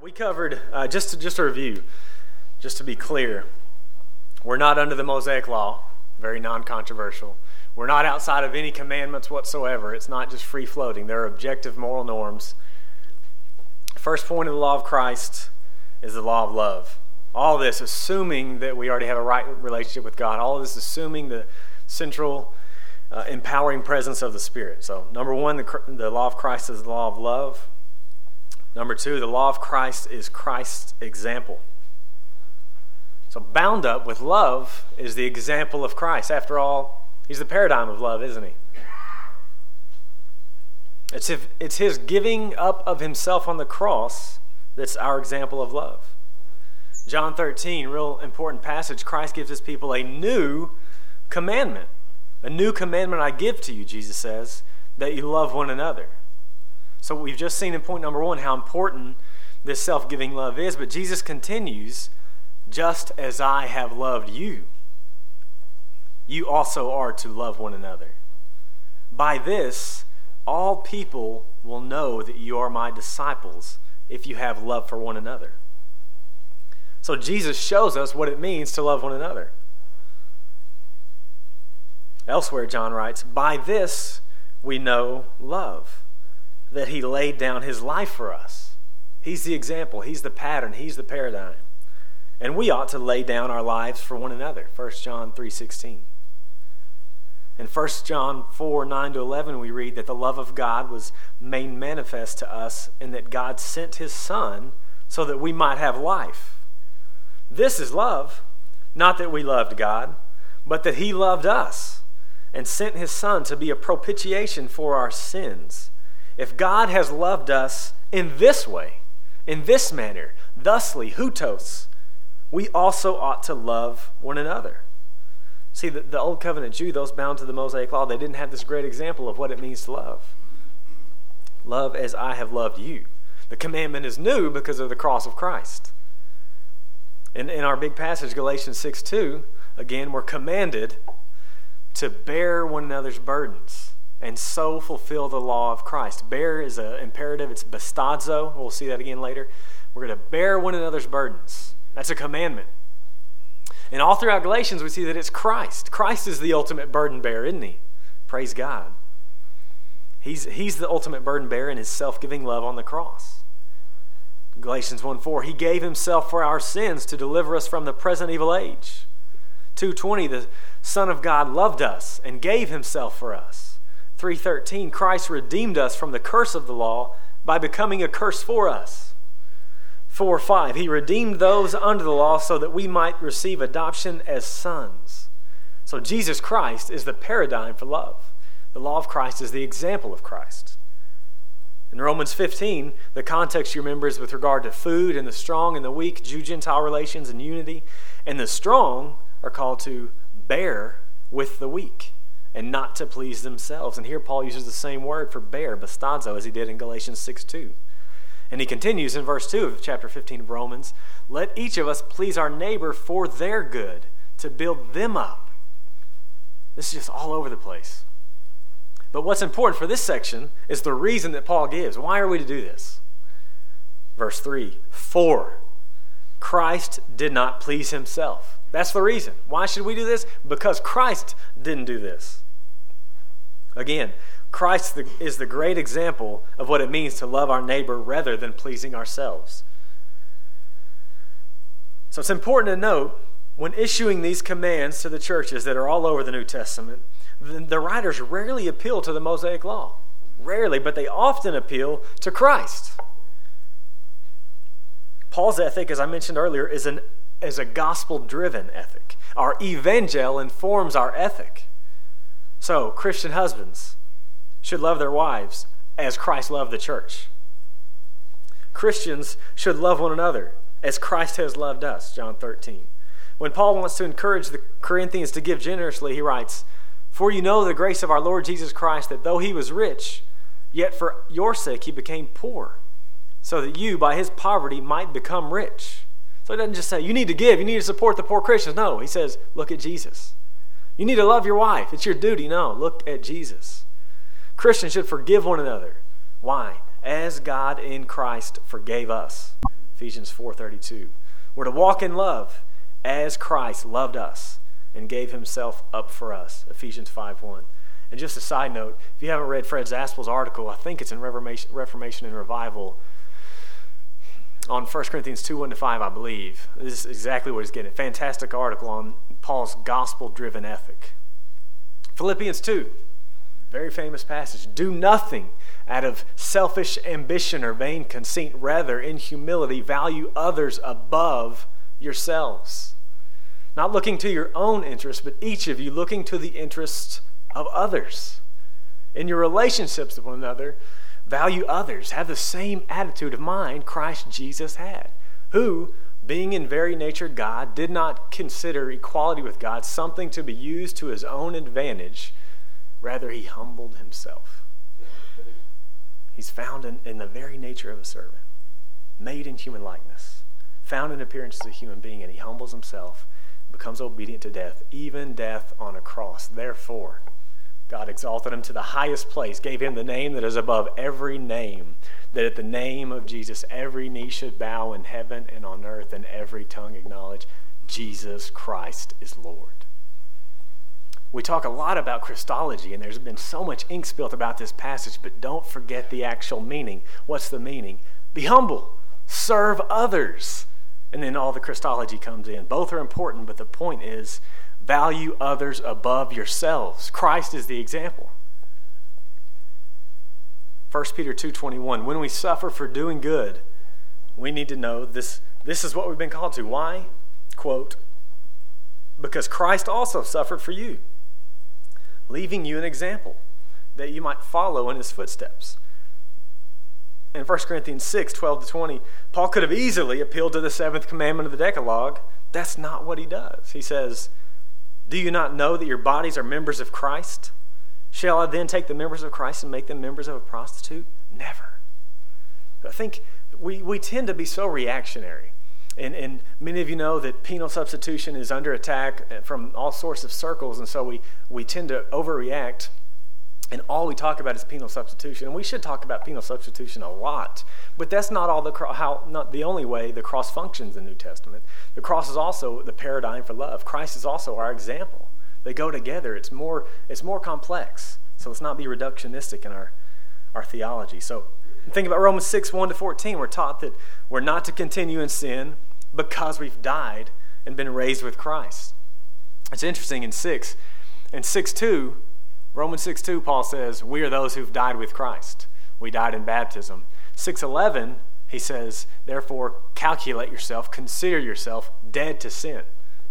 we covered uh, just to, just a review, just to be clear. We're not under the Mosaic Law, very non-controversial. We're not outside of any commandments whatsoever. It's not just free floating. There are objective moral norms. First point of the law of Christ is the law of love. All this assuming that we already have a right relationship with God. All this assuming the central uh, empowering presence of the Spirit. So, number one, the, the law of Christ is the law of love. Number two, the law of Christ is Christ's example. So, bound up with love is the example of Christ. After all, he's the paradigm of love, isn't he? It's, if, it's his giving up of himself on the cross that's our example of love. John 13, real important passage. Christ gives his people a new commandment. A new commandment I give to you, Jesus says, that you love one another. So we've just seen in point number one how important this self giving love is, but Jesus continues, just as I have loved you, you also are to love one another. By this, all people will know that you are my disciples if you have love for one another. So Jesus shows us what it means to love one another. Elsewhere, John writes, By this we know love that he laid down his life for us. He's the example, he's the pattern, he's the paradigm. And we ought to lay down our lives for one another. 1 John 3:16. In 1 John 4 9 to 11, we read that the love of God was made manifest to us, and that God sent his Son so that we might have life. This is love, not that we loved God, but that he loved us and sent his Son to be a propitiation for our sins. If God has loved us in this way, in this manner, thusly, hutos, we also ought to love one another. See, the, the Old Covenant Jew, those bound to the Mosaic Law, they didn't have this great example of what it means to love. Love as I have loved you. The commandment is new because of the cross of Christ. In, in our big passage, Galatians 6 2, again, we're commanded to bear one another's burdens and so fulfill the law of Christ. Bear is an imperative, it's bastazo. We'll see that again later. We're going to bear one another's burdens. That's a commandment. And all throughout Galatians, we see that it's Christ. Christ is the ultimate burden bearer, isn't he? Praise God. He's, he's the ultimate burden bearer in his self giving love on the cross. Galatians 1 4, he gave himself for our sins to deliver us from the present evil age. 220, the Son of God loved us and gave himself for us. 3:13 Christ redeemed us from the curse of the law by becoming a curse for us. 4 5 He redeemed those under the law so that we might receive adoption as sons. So Jesus Christ is the paradigm for love. The law of Christ is the example of Christ. In Romans 15, the context you remember is with regard to food and the strong and the weak, Jew Gentile relations and unity. And the strong are called to bear with the weak and not to please themselves. And here Paul uses the same word for bear, bastazo, as he did in Galatians 6 2. And he continues in verse 2 of chapter 15 of Romans let each of us please our neighbor for their good, to build them up. This is just all over the place. But what's important for this section is the reason that Paul gives. Why are we to do this? Verse 3 For Christ did not please himself. That's the reason. Why should we do this? Because Christ didn't do this. Again, Christ is the great example of what it means to love our neighbor rather than pleasing ourselves. So it's important to note when issuing these commands to the churches that are all over the New Testament, the writers rarely appeal to the Mosaic Law. Rarely, but they often appeal to Christ. Paul's ethic, as I mentioned earlier, is, an, is a gospel driven ethic. Our evangel informs our ethic. So, Christian husbands should love their wives as Christ loved the church. Christians should love one another as Christ has loved us, John 13. When Paul wants to encourage the Corinthians to give generously, he writes, For you know the grace of our Lord Jesus Christ, that though he was rich, yet for your sake he became poor, so that you, by his poverty, might become rich. So he doesn't just say, You need to give, you need to support the poor Christians. No, he says, Look at Jesus. You need to love your wife. It's your duty. No, look at Jesus. Christians should forgive one another. Why? As God in Christ forgave us. Ephesians 4:32. We're to walk in love as Christ loved us and gave himself up for us. Ephesians 5:1. And just a side note, if you haven't read Fred Zaspel's article, I think it's in Reformation, Reformation and Revival on 1 Corinthians 2 1 to 5, I believe. This is exactly what he's getting. Fantastic article on Paul's gospel driven ethic. Philippians 2, very famous passage. Do nothing out of selfish ambition or vain conceit. Rather, in humility, value others above yourselves. Not looking to your own interests, but each of you looking to the interests of others. In your relationships with one another, value others. Have the same attitude of mind Christ Jesus had, who, being in very nature God, did not consider equality with God something to be used to his own advantage. Rather, he humbled himself. He's found in, in the very nature of a servant, made in human likeness, found in appearance as a human being, and he humbles himself, becomes obedient to death, even death on a cross. Therefore, God exalted him to the highest place, gave him the name that is above every name, that at the name of Jesus every knee should bow in heaven and on earth, and every tongue acknowledge Jesus Christ is Lord. We talk a lot about Christology, and there's been so much ink spilt about this passage, but don't forget the actual meaning. What's the meaning? Be humble, serve others. And then all the Christology comes in. Both are important, but the point is value others above yourselves. Christ is the example. 1 Peter 2:21 When we suffer for doing good, we need to know this this is what we've been called to. Why? Quote, because Christ also suffered for you, leaving you an example that you might follow in his footsteps. In 1 Corinthians 6, 12 to 20, Paul could have easily appealed to the seventh commandment of the Decalogue. That's not what he does. He says, do you not know that your bodies are members of Christ? Shall I then take the members of Christ and make them members of a prostitute? Never. I think we, we tend to be so reactionary. And, and many of you know that penal substitution is under attack from all sorts of circles, and so we, we tend to overreact and all we talk about is penal substitution. And we should talk about penal substitution a lot. But that's not all the how not the only way the cross functions in the New Testament. The cross is also the paradigm for love. Christ is also our example. They go together. It's more it's more complex. So let's not be reductionistic in our, our theology. So think about Romans 6, 1 to 14. We're taught that we're not to continue in sin because we've died and been raised with Christ. It's interesting in 6. In 6 2, Romans 6 2, Paul says, We are those who've died with Christ. We died in baptism. 611, he says, Therefore, calculate yourself, consider yourself dead to sin.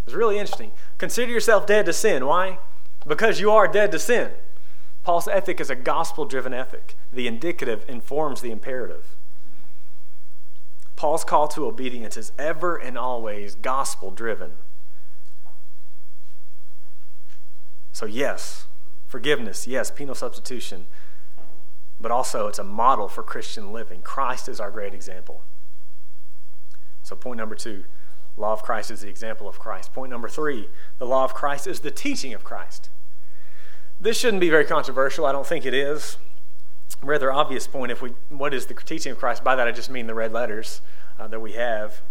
It's really interesting. Consider yourself dead to sin. Why? Because you are dead to sin. Paul's ethic is a gospel driven ethic. The indicative informs the imperative. Paul's call to obedience is ever and always gospel driven. So, yes, Forgiveness, yes, penal substitution, but also it's a model for Christian living. Christ is our great example. So, point number two law of Christ is the example of Christ. Point number three the law of Christ is the teaching of Christ. This shouldn't be very controversial. I don't think it is. Rather obvious point if we what is the teaching of Christ? By that I just mean the red letters uh, that we have.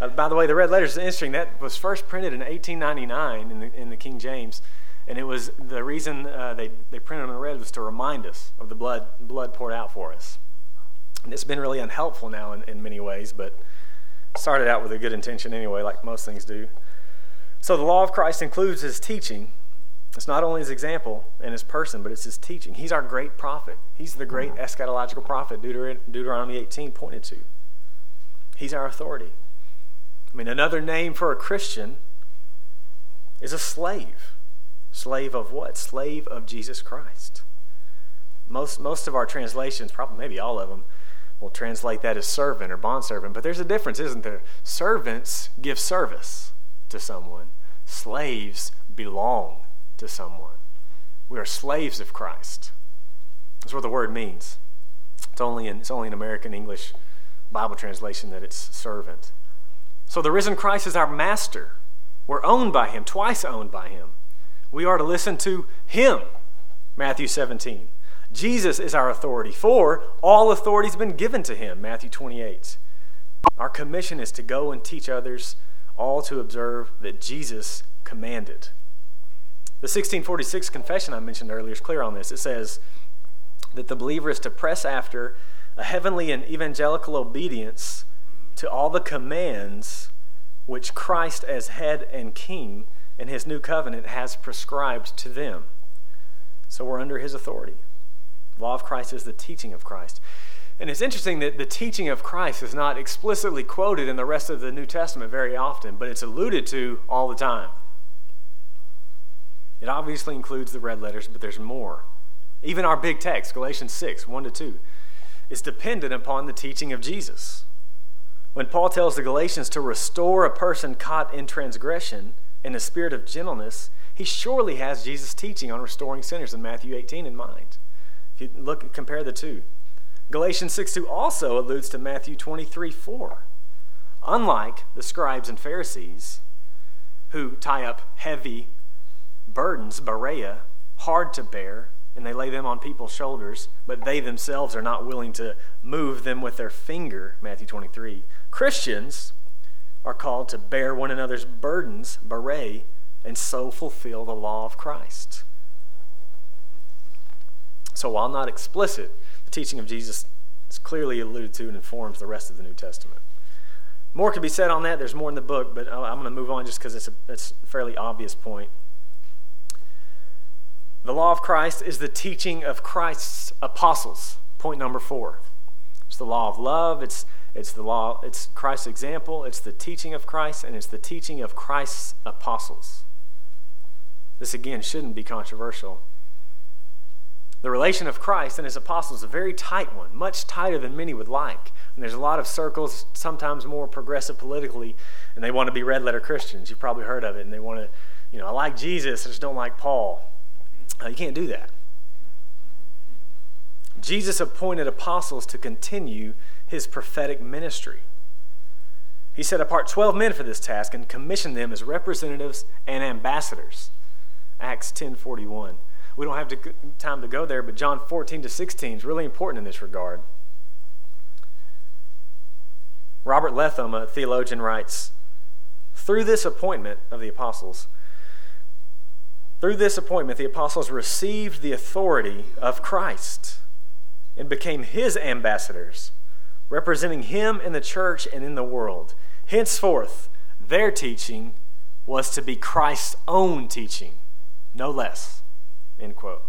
Uh, by the way, the red letters is interesting. That was first printed in 1899 in the, in the King James. And it was the reason uh, they, they printed in red was to remind us of the blood, blood poured out for us. And it's been really unhelpful now in, in many ways, but started out with a good intention anyway, like most things do. So the law of Christ includes his teaching. It's not only his example and his person, but it's his teaching. He's our great prophet. He's the great eschatological prophet Deuter- Deuteronomy 18 pointed to. He's our authority. I mean, another name for a Christian is a slave. Slave of what? Slave of Jesus Christ. Most, most of our translations, probably maybe all of them, will translate that as servant or bondservant. But there's a difference, isn't there? Servants give service to someone, slaves belong to someone. We are slaves of Christ. That's what the word means. It's only in, it's only in American English Bible translation that it's servant. So the risen Christ is our master. We're owned by him, twice owned by him. We are to listen to him. Matthew 17. Jesus is our authority, for all authority has been given to him. Matthew 28. Our commission is to go and teach others all to observe that Jesus commanded. The 1646 confession I mentioned earlier is clear on this. It says that the believer is to press after a heavenly and evangelical obedience to all the commands which Christ, as head and king in his new covenant, has prescribed to them. So we're under his authority. Law of Christ is the teaching of Christ. And it's interesting that the teaching of Christ is not explicitly quoted in the rest of the New Testament very often, but it's alluded to all the time. It obviously includes the red letters, but there's more. Even our big text, Galatians 6, 1 to 2, is dependent upon the teaching of Jesus. When Paul tells the Galatians to restore a person caught in transgression in a spirit of gentleness, he surely has Jesus' teaching on restoring sinners in Matthew 18 in mind. If you look and compare the two. Galatians 6 2 also alludes to Matthew 23 4. Unlike the scribes and Pharisees, who tie up heavy burdens, berea, hard to bear, and they lay them on people's shoulders, but they themselves are not willing to move them with their finger, Matthew 23. Christians are called to bear one another's burdens, beret, and so fulfill the law of Christ. So while not explicit, the teaching of Jesus is clearly alluded to and informs the rest of the New Testament. More could be said on that. There's more in the book, but I'm going to move on just because it's a, it's a fairly obvious point. The law of Christ is the teaching of Christ's apostles. Point number four. It's the law of love. It's, it's the law, it's Christ's example, it's the teaching of Christ, and it's the teaching of Christ's apostles. This again shouldn't be controversial. The relation of Christ and his apostles is a very tight one, much tighter than many would like. And there's a lot of circles, sometimes more progressive politically, and they want to be red letter Christians. You've probably heard of it, and they want to, you know, I like Jesus, I just don't like Paul. Uh, you can't do that. Jesus appointed apostles to continue his prophetic ministry. He set apart 12 men for this task and commissioned them as representatives and ambassadors. Acts 10:41. We don't have to, time to go there, but John 14 to 16 is really important in this regard. Robert Letham, a theologian, writes Through this appointment of the apostles, through this appointment, the apostles received the authority of Christ and became his ambassadors, representing him in the church and in the world. Henceforth, their teaching was to be Christ's own teaching, no less. End quote.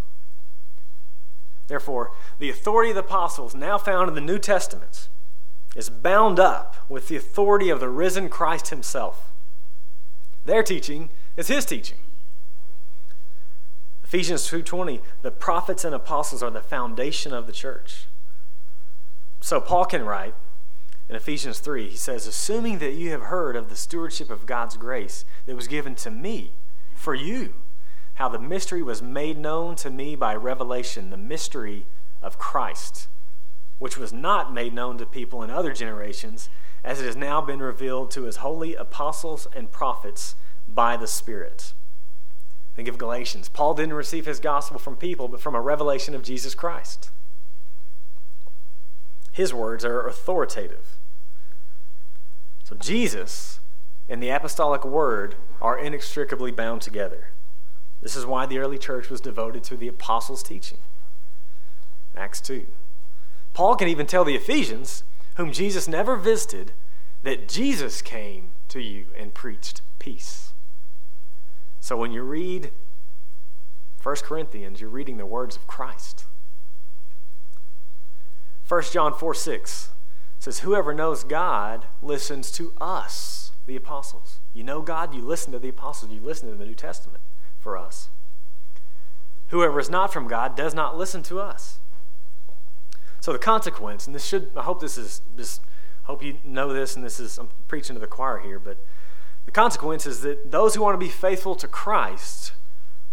Therefore, the authority of the apostles, now found in the New Testament, is bound up with the authority of the risen Christ himself. Their teaching is his teaching. Ephesians 2:20, the prophets and apostles are the foundation of the church. So Paul can write in Ephesians 3, he says, assuming that you have heard of the stewardship of God's grace that was given to me for you, how the mystery was made known to me by revelation, the mystery of Christ, which was not made known to people in other generations, as it has now been revealed to his holy apostles and prophets by the Spirit. Think of Galatians. Paul didn't receive his gospel from people, but from a revelation of Jesus Christ. His words are authoritative. So Jesus and the apostolic word are inextricably bound together. This is why the early church was devoted to the apostles' teaching. Acts 2. Paul can even tell the Ephesians, whom Jesus never visited, that Jesus came to you and preached peace. So when you read 1 Corinthians, you're reading the words of Christ. 1 John 4 6 says, Whoever knows God listens to us, the apostles. You know God, you listen to the apostles, you listen to the New Testament for us. Whoever is not from God does not listen to us. So the consequence, and this should, I hope this is, just hope you know this, and this is, I'm preaching to the choir here, but the consequence is that those who want to be faithful to Christ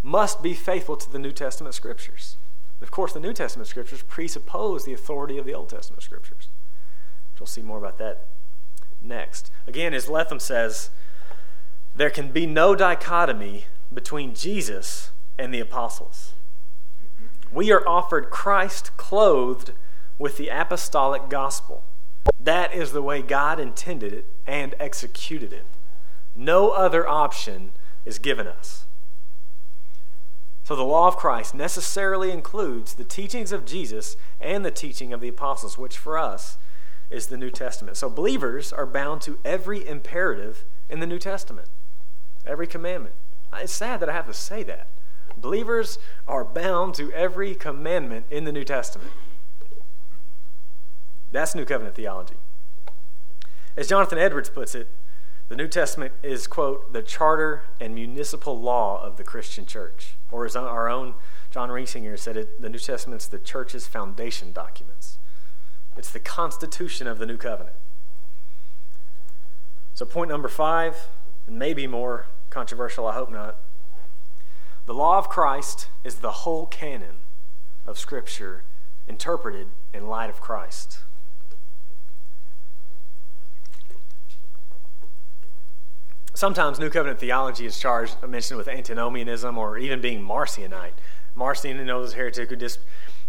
must be faithful to the New Testament scriptures. Of course, the New Testament scriptures presuppose the authority of the Old Testament scriptures. We'll see more about that next. Again, as Letham says, there can be no dichotomy between Jesus and the apostles. We are offered Christ clothed with the apostolic gospel. That is the way God intended it and executed it. No other option is given us. So the law of Christ necessarily includes the teachings of Jesus and the teaching of the apostles, which for us is the New Testament. So believers are bound to every imperative in the New Testament, every commandment. Uh, it's sad that I have to say that. Believers are bound to every commandment in the New Testament. That's New Covenant theology. As Jonathan Edwards puts it, the New Testament is, quote, the charter and municipal law of the Christian church. Or as our own John Reisinger said it, the New Testament's the church's foundation documents. It's the constitution of the new covenant. So, point number five, and maybe more controversial, I hope not. The law of Christ is the whole canon of Scripture interpreted in light of Christ. Sometimes New Covenant theology is charged, mentioned with antinomianism or even being Marcionite. Marcion, you know, is a heretic who dis-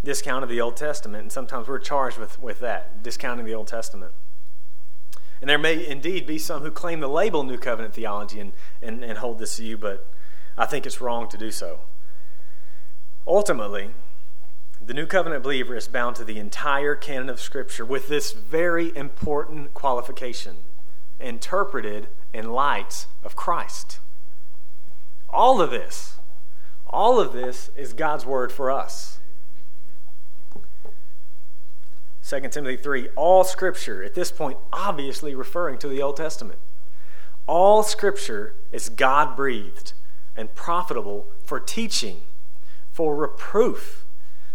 discounted the Old Testament, and sometimes we're charged with, with that, discounting the Old Testament. And there may indeed be some who claim the label New Covenant theology and, and, and hold this view, but I think it's wrong to do so. Ultimately, the New Covenant believer is bound to the entire canon of Scripture with this very important qualification interpreted in light of Christ. All of this, all of this is God's word for us. 2 Timothy 3, all scripture, at this point, obviously referring to the Old Testament. All scripture is God breathed and profitable for teaching, for reproof,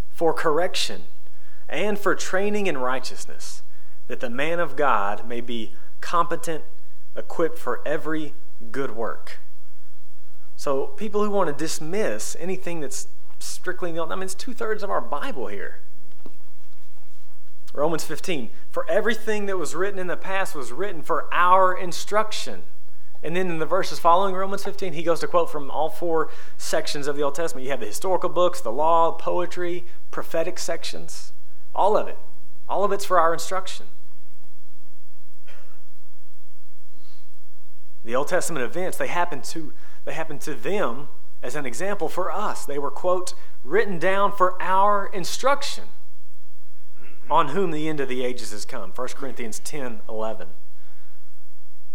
for correction, and for training in righteousness, that the man of God may be competent, equipped for every good work. So, people who want to dismiss anything that's strictly, I mean, it's two thirds of our Bible here. Romans 15. For everything that was written in the past was written for our instruction. And then in the verses following Romans 15, he goes to quote from all four sections of the Old Testament. You have the historical books, the law, poetry, prophetic sections, all of it. All of it's for our instruction. The Old Testament events, they happened to, they happened to them as an example for us. They were, quote, written down for our instruction on whom the end of the ages has come. 1 Corinthians 10 11.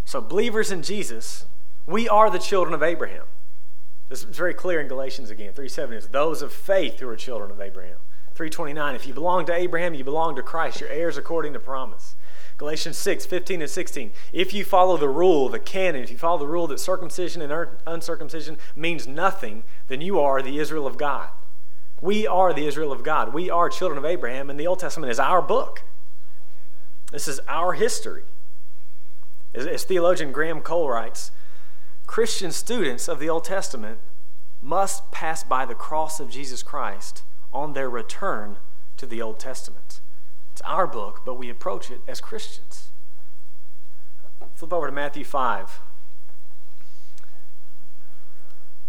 So, believers in Jesus, we are the children of Abraham. This is very clear in Galatians again. 3:7 is those of faith who are children of Abraham. 329, if you belong to Abraham, you belong to Christ. Your heirs according to promise. Galatians 6, 15 and 16. If you follow the rule, the canon, if you follow the rule that circumcision and uncircumcision means nothing, then you are the Israel of God. We are the Israel of God. We are children of Abraham, and the Old Testament is our book. This is our history. As, as theologian Graham Cole writes, Christian students of the Old Testament must pass by the cross of Jesus Christ on their return to the Old Testament. It's our book, but we approach it as Christians. Flip over to Matthew 5.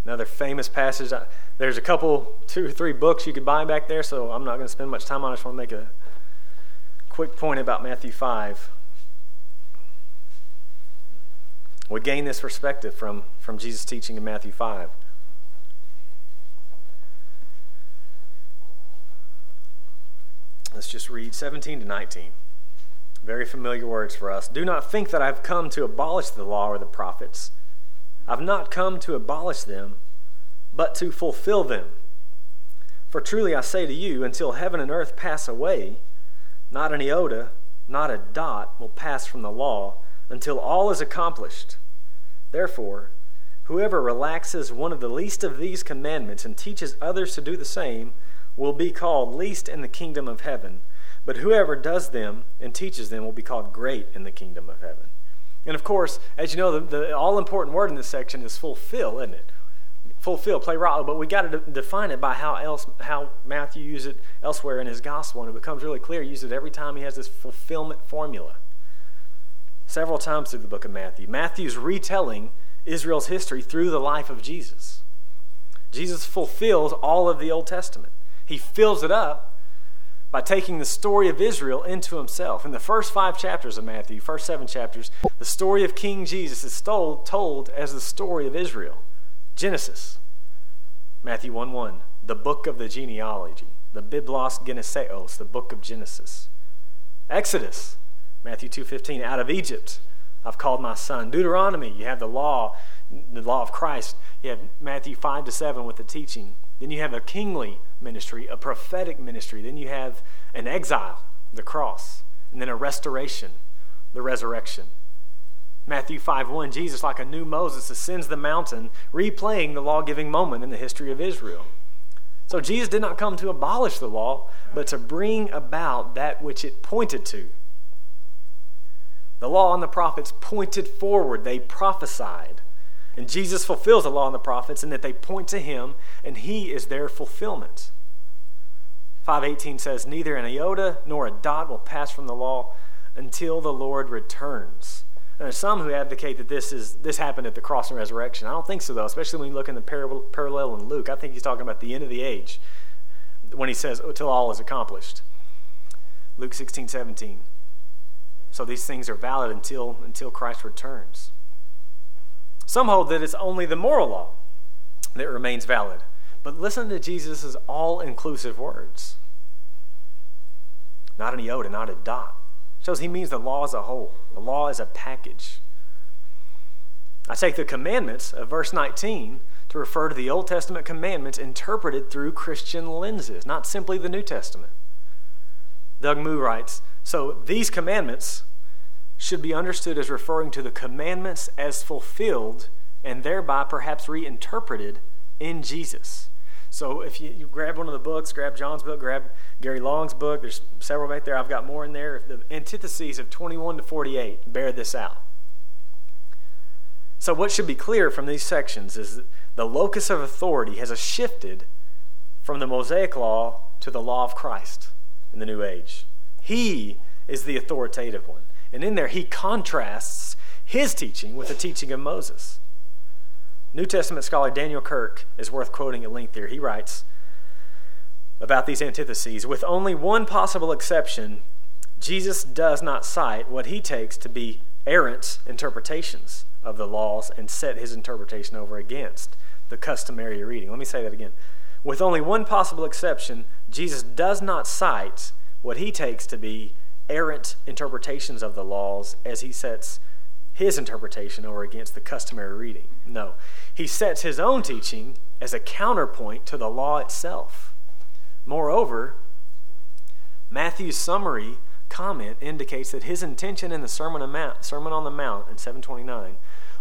Another famous passage. There's a couple, two or three books you could buy back there, so I'm not going to spend much time on it. I just want to make a quick point about Matthew 5. We gain this perspective from, from Jesus' teaching in Matthew 5. Let's just read 17 to 19. Very familiar words for us. Do not think that I've come to abolish the law or the prophets. I've not come to abolish them, but to fulfill them. For truly I say to you, until heaven and earth pass away, not an iota, not a dot will pass from the law until all is accomplished. Therefore, whoever relaxes one of the least of these commandments and teaches others to do the same will be called least in the kingdom of heaven. But whoever does them and teaches them will be called great in the kingdom of heaven. And of course, as you know, the, the all important word in this section is fulfill, isn't it? Fulfill, plerao, but we got to de- define it by how else how Matthew uses it elsewhere in his gospel, and it becomes really clear. He uses it every time he has this fulfillment formula several times through the book of Matthew. Matthew's retelling Israel's history through the life of Jesus. Jesus fulfills all of the Old Testament. He fills it up, by taking the story of Israel into himself. In the first five chapters of Matthew, first seven chapters, the story of King Jesus is told, told as the story of Israel. Genesis, Matthew 1 1, the book of the genealogy, the Biblos Geneseos, the book of Genesis. Exodus, Matthew 2:15, out of Egypt I've called my son. Deuteronomy, you have the law, the law of Christ. You have Matthew 5 to 7 with the teaching. Then you have a kingly ministry, a prophetic ministry. Then you have an exile, the cross, and then a restoration, the resurrection. Matthew 5 1, Jesus, like a new Moses, ascends the mountain, replaying the law giving moment in the history of Israel. So Jesus did not come to abolish the law, but to bring about that which it pointed to. The law and the prophets pointed forward, they prophesied. And Jesus fulfills the law and the prophets in that they point to him and he is their fulfillment. 518 says, Neither an iota nor a dot will pass from the law until the Lord returns. And there's some who advocate that this is this happened at the cross and resurrection. I don't think so though, especially when you look in the parallel in Luke. I think he's talking about the end of the age when he says, oh, until all is accomplished. Luke 16, 17. So these things are valid until, until Christ returns. Some hold that it's only the moral law that remains valid. But listen to Jesus' all inclusive words. Not an iota, not a dot. Shows he means the law as a whole, the law as a package. I take the commandments of verse 19 to refer to the Old Testament commandments interpreted through Christian lenses, not simply the New Testament. Doug Moo writes So these commandments should be understood as referring to the commandments as fulfilled and thereby perhaps reinterpreted in Jesus. So if you, you, grab one of the books, grab John's book, grab Gary Long's book, there's several back there. I've got more in there. The antitheses of 21 to 48 bear this out. So what should be clear from these sections is the locus of authority has shifted from the Mosaic law to the law of Christ in the new age. He is the authoritative one. And in there, he contrasts his teaching with the teaching of Moses. New Testament scholar Daniel Kirk is worth quoting at length here. He writes about these antitheses with only one possible exception, Jesus does not cite what he takes to be errant interpretations of the laws and set his interpretation over against the customary reading. Let me say that again. With only one possible exception, Jesus does not cite what he takes to be errant interpretations of the laws as he sets his interpretation over against the customary reading. No, he sets his own teaching as a counterpoint to the law itself. Moreover, Matthew's summary comment indicates that his intention in the Sermon on, Mount, Sermon on the Mount in 729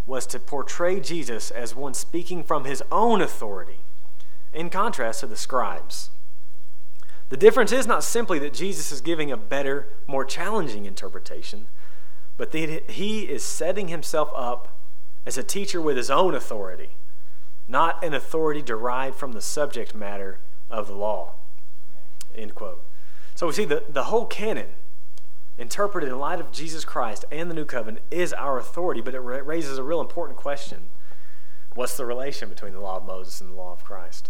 was to portray Jesus as one speaking from his own authority, in contrast to the scribes. The difference is not simply that Jesus is giving a better, more challenging interpretation, but that he is setting himself up as a teacher with his own authority, not an authority derived from the subject matter of the law. End quote. So we see the, the whole canon, interpreted in light of Jesus Christ and the new covenant, is our authority, but it raises a real important question. What's the relation between the law of Moses and the law of Christ?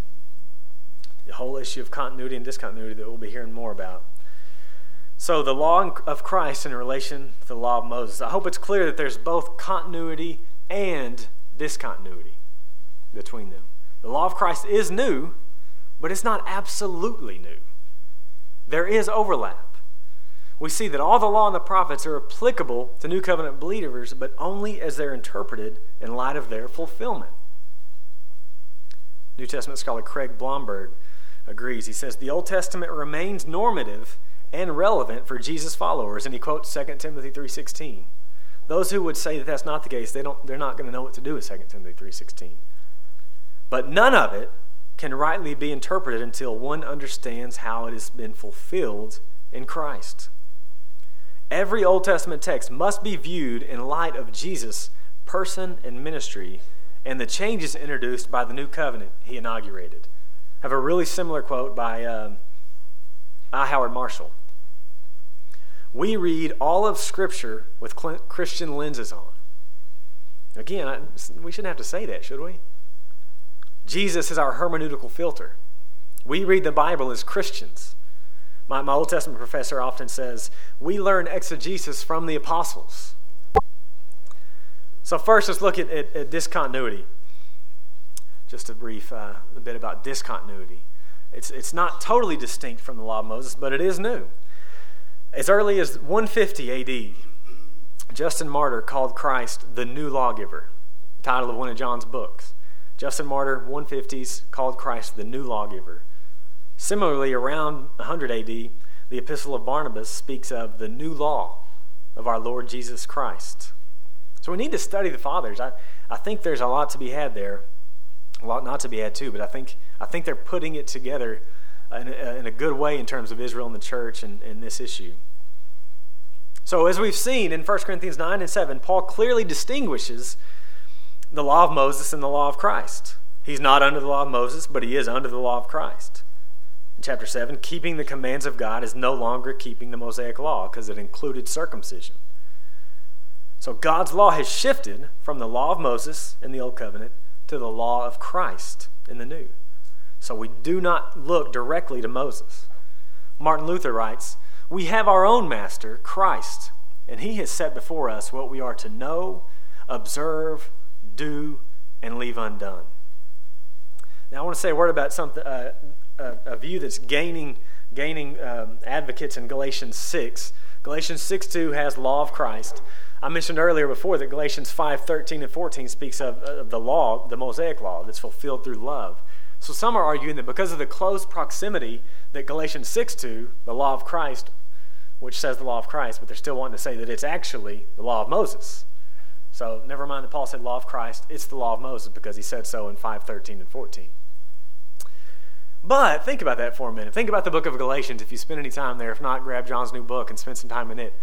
The whole issue of continuity and discontinuity that we'll be hearing more about. So, the law of Christ in relation to the law of Moses. I hope it's clear that there's both continuity and discontinuity between them. The law of Christ is new, but it's not absolutely new. There is overlap. We see that all the law and the prophets are applicable to New Covenant believers, but only as they're interpreted in light of their fulfillment. New Testament scholar Craig Blomberg agrees. He says the Old Testament remains normative and relevant for Jesus' followers, and he quotes 2 Timothy 3.16. Those who would say that that's not the case, they don't, they're not going to know what to do with 2 Timothy 3.16. But none of it can rightly be interpreted until one understands how it has been fulfilled in Christ. Every Old Testament text must be viewed in light of Jesus' person and ministry and the changes introduced by the new covenant he inaugurated have a really similar quote by um, I. Howard Marshall. We read all of Scripture with Christian lenses on. Again, I, we shouldn't have to say that, should we? Jesus is our hermeneutical filter. We read the Bible as Christians. My, my Old Testament professor often says, we learn exegesis from the apostles. So, first, let's look at, at, at discontinuity. Just a brief uh, a bit about discontinuity. It's, it's not totally distinct from the law of Moses, but it is new. As early as 150 AD, Justin Martyr called Christ the new lawgiver, title of one of John's books. Justin Martyr, 150s, called Christ the new lawgiver. Similarly, around 100 AD, the Epistle of Barnabas speaks of the new law of our Lord Jesus Christ. So we need to study the fathers. I, I think there's a lot to be had there, a lot not to be had too, but I think, I think they're putting it together in a, in a good way in terms of Israel and the church and, and this issue. So, as we've seen in 1 Corinthians 9 and 7, Paul clearly distinguishes the law of Moses and the law of Christ. He's not under the law of Moses, but he is under the law of Christ. In chapter 7, keeping the commands of God is no longer keeping the Mosaic law because it included circumcision. So God's law has shifted from the law of Moses in the Old Covenant to the law of Christ in the New. So we do not look directly to Moses. Martin Luther writes, We have our own master, Christ, and he has set before us what we are to know, observe, do, and leave undone. Now, I want to say a word about something, uh, a, a, view that's gaining, gaining um, advocates in Galatians 6. Galatians 6 2 has law of Christ. I mentioned earlier before that Galatians 5 13 and 14 speaks of, of the law, the Mosaic law, that's fulfilled through love. So some are arguing that because of the close proximity that Galatians 6 2, the law of Christ, which says the law of Christ, but they're still wanting to say that it's actually the law of Moses. So never mind that Paul said law of Christ, it's the law of Moses because he said so in 5 13 and 14. But think about that for a minute. Think about the book of Galatians if you spend any time there. If not, grab John's new book and spend some time in it.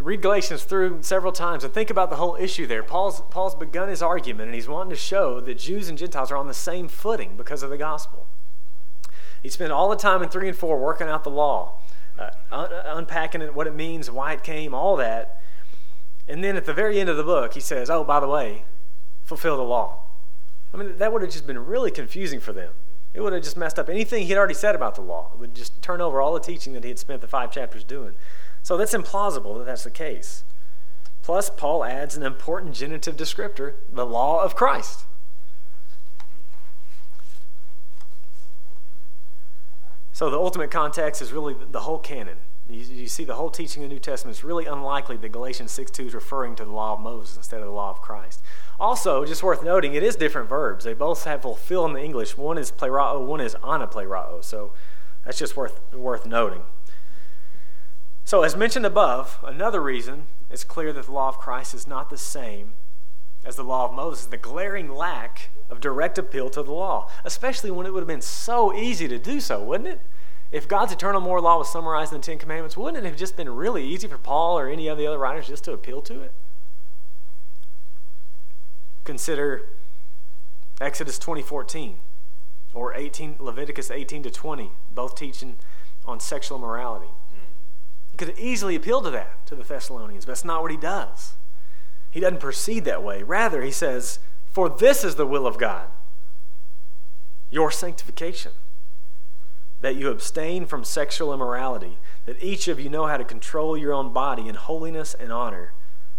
Read Galatians through several times and think about the whole issue there. Paul's, Paul's begun his argument and he's wanting to show that Jews and Gentiles are on the same footing because of the gospel. He spent all the time in 3 and 4 working out the law, uh, un- unpacking it, what it means, why it came, all that. And then at the very end of the book, he says, Oh, by the way, fulfill the law. I mean, that would have just been really confusing for them. It would have just messed up anything he'd already said about the law. It would just turn over all the teaching that he had spent the five chapters doing. So that's implausible that that's the case. Plus, Paul adds an important genitive descriptor the law of Christ. So the ultimate context is really the whole canon. You, see the whole teaching of the New Testament. is really unlikely that Galatians 6 2 is referring to the law of Moses instead of the law of Christ. Also, just worth noting, it is different verbs. They both have fulfill in the English. One is plerao, one is anaplerao. So that's just worth, worth noting. So, as mentioned above, another reason it's clear that the law of Christ is not the same as the law of Moses, the glaring lack of direct appeal to the law, especially when it would have been so easy to do so, wouldn't it? If God's eternal moral law was summarized in the Ten Commandments, wouldn't it have just been really easy for Paul or any of the other writers just to appeal to it? Consider Exodus 20:14 or 18 Leviticus 18 to 20, both teaching on sexual morality. Could easily appeal to that to the Thessalonians, but that's not what he does. He doesn't proceed that way. Rather, he says, "For this is the will of God, your sanctification, that you abstain from sexual immorality, that each of you know how to control your own body in holiness and honor,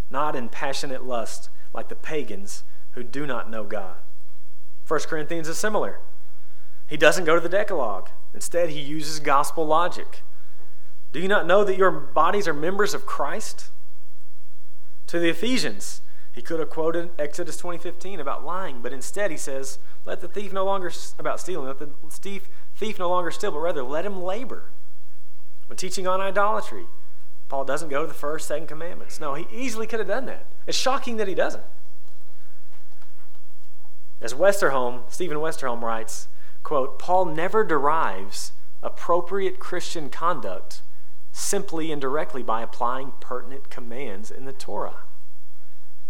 not in passionate lust like the pagans who do not know God. 1 Corinthians is similar. He doesn't go to the Decalogue. Instead, he uses gospel logic. Do you not know that your bodies are members of Christ? To the Ephesians, he could have quoted Exodus 20:15 about lying, but instead he says, "Let the thief no longer about stealing, let the thief, thief no longer steal, but rather let him labor." When teaching on idolatry, Paul doesn't go to the first, second commandments. No, he easily could have done that. It's shocking that he doesn't. As Westerholm, Stephen Westerholm writes, quote, Paul never derives appropriate Christian conduct simply and directly by applying pertinent commands in the Torah.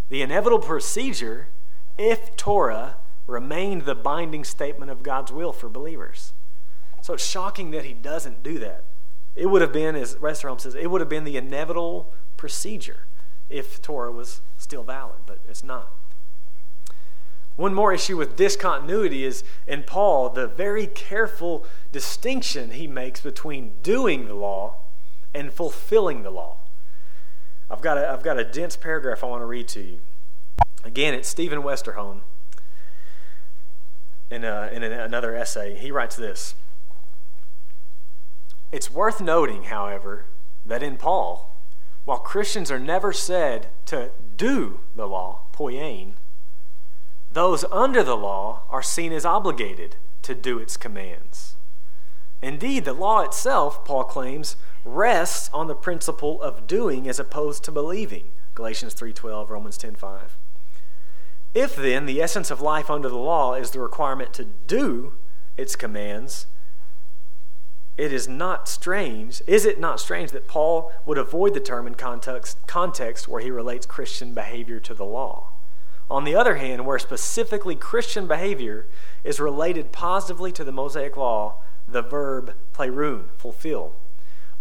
The inevitable procedure, if Torah remained the binding statement of God's will for believers. So it's shocking that he doesn't do that. It would have been, as Westerholm says, it would have been the inevitable procedure if Torah was still valid, but it's not. One more issue with discontinuity is in Paul, the very careful distinction he makes between doing the law and fulfilling the law. I've got a, I've got a dense paragraph I want to read to you. Again, it's Stephen Westerholm in, a, in another essay. He writes this It's worth noting, however, that in Paul, while Christians are never said to do the law, poiein, those under the law are seen as obligated to do its commands. Indeed, the law itself, Paul claims, rests on the principle of doing as opposed to believing. Galatians 3:12, Romans 10:5. If then the essence of life under the law is the requirement to do its commands, it is not strange, is it not strange that Paul would avoid the term in context, context where he relates Christian behavior to the law? On the other hand, where specifically Christian behavior is related positively to the Mosaic law, the verb pleroun, fulfill,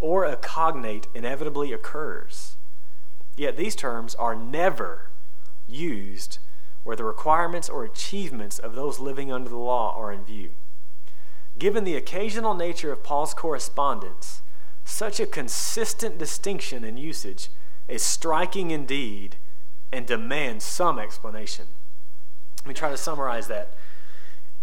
or a cognate inevitably occurs. Yet these terms are never used where the requirements or achievements of those living under the law are in view. Given the occasional nature of Paul's correspondence, such a consistent distinction in usage is striking indeed and demands some explanation. Let me try to summarize that.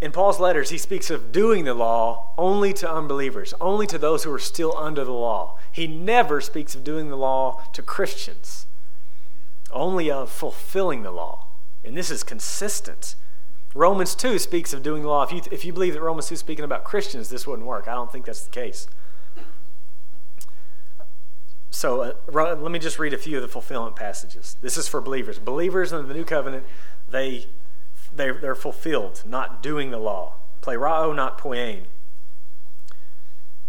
In Paul's letters, he speaks of doing the law only to unbelievers, only to those who are still under the law. He never speaks of doing the law to Christians, only of fulfilling the law. And this is consistent. Romans 2 speaks of doing the law. If you, if you believe that Romans 2 is speaking about Christians, this wouldn't work. I don't think that's the case. So uh, let me just read a few of the fulfillment passages. This is for believers. Believers in the new covenant, they, they, they're fulfilled, not doing the law. Plerao, not poiein.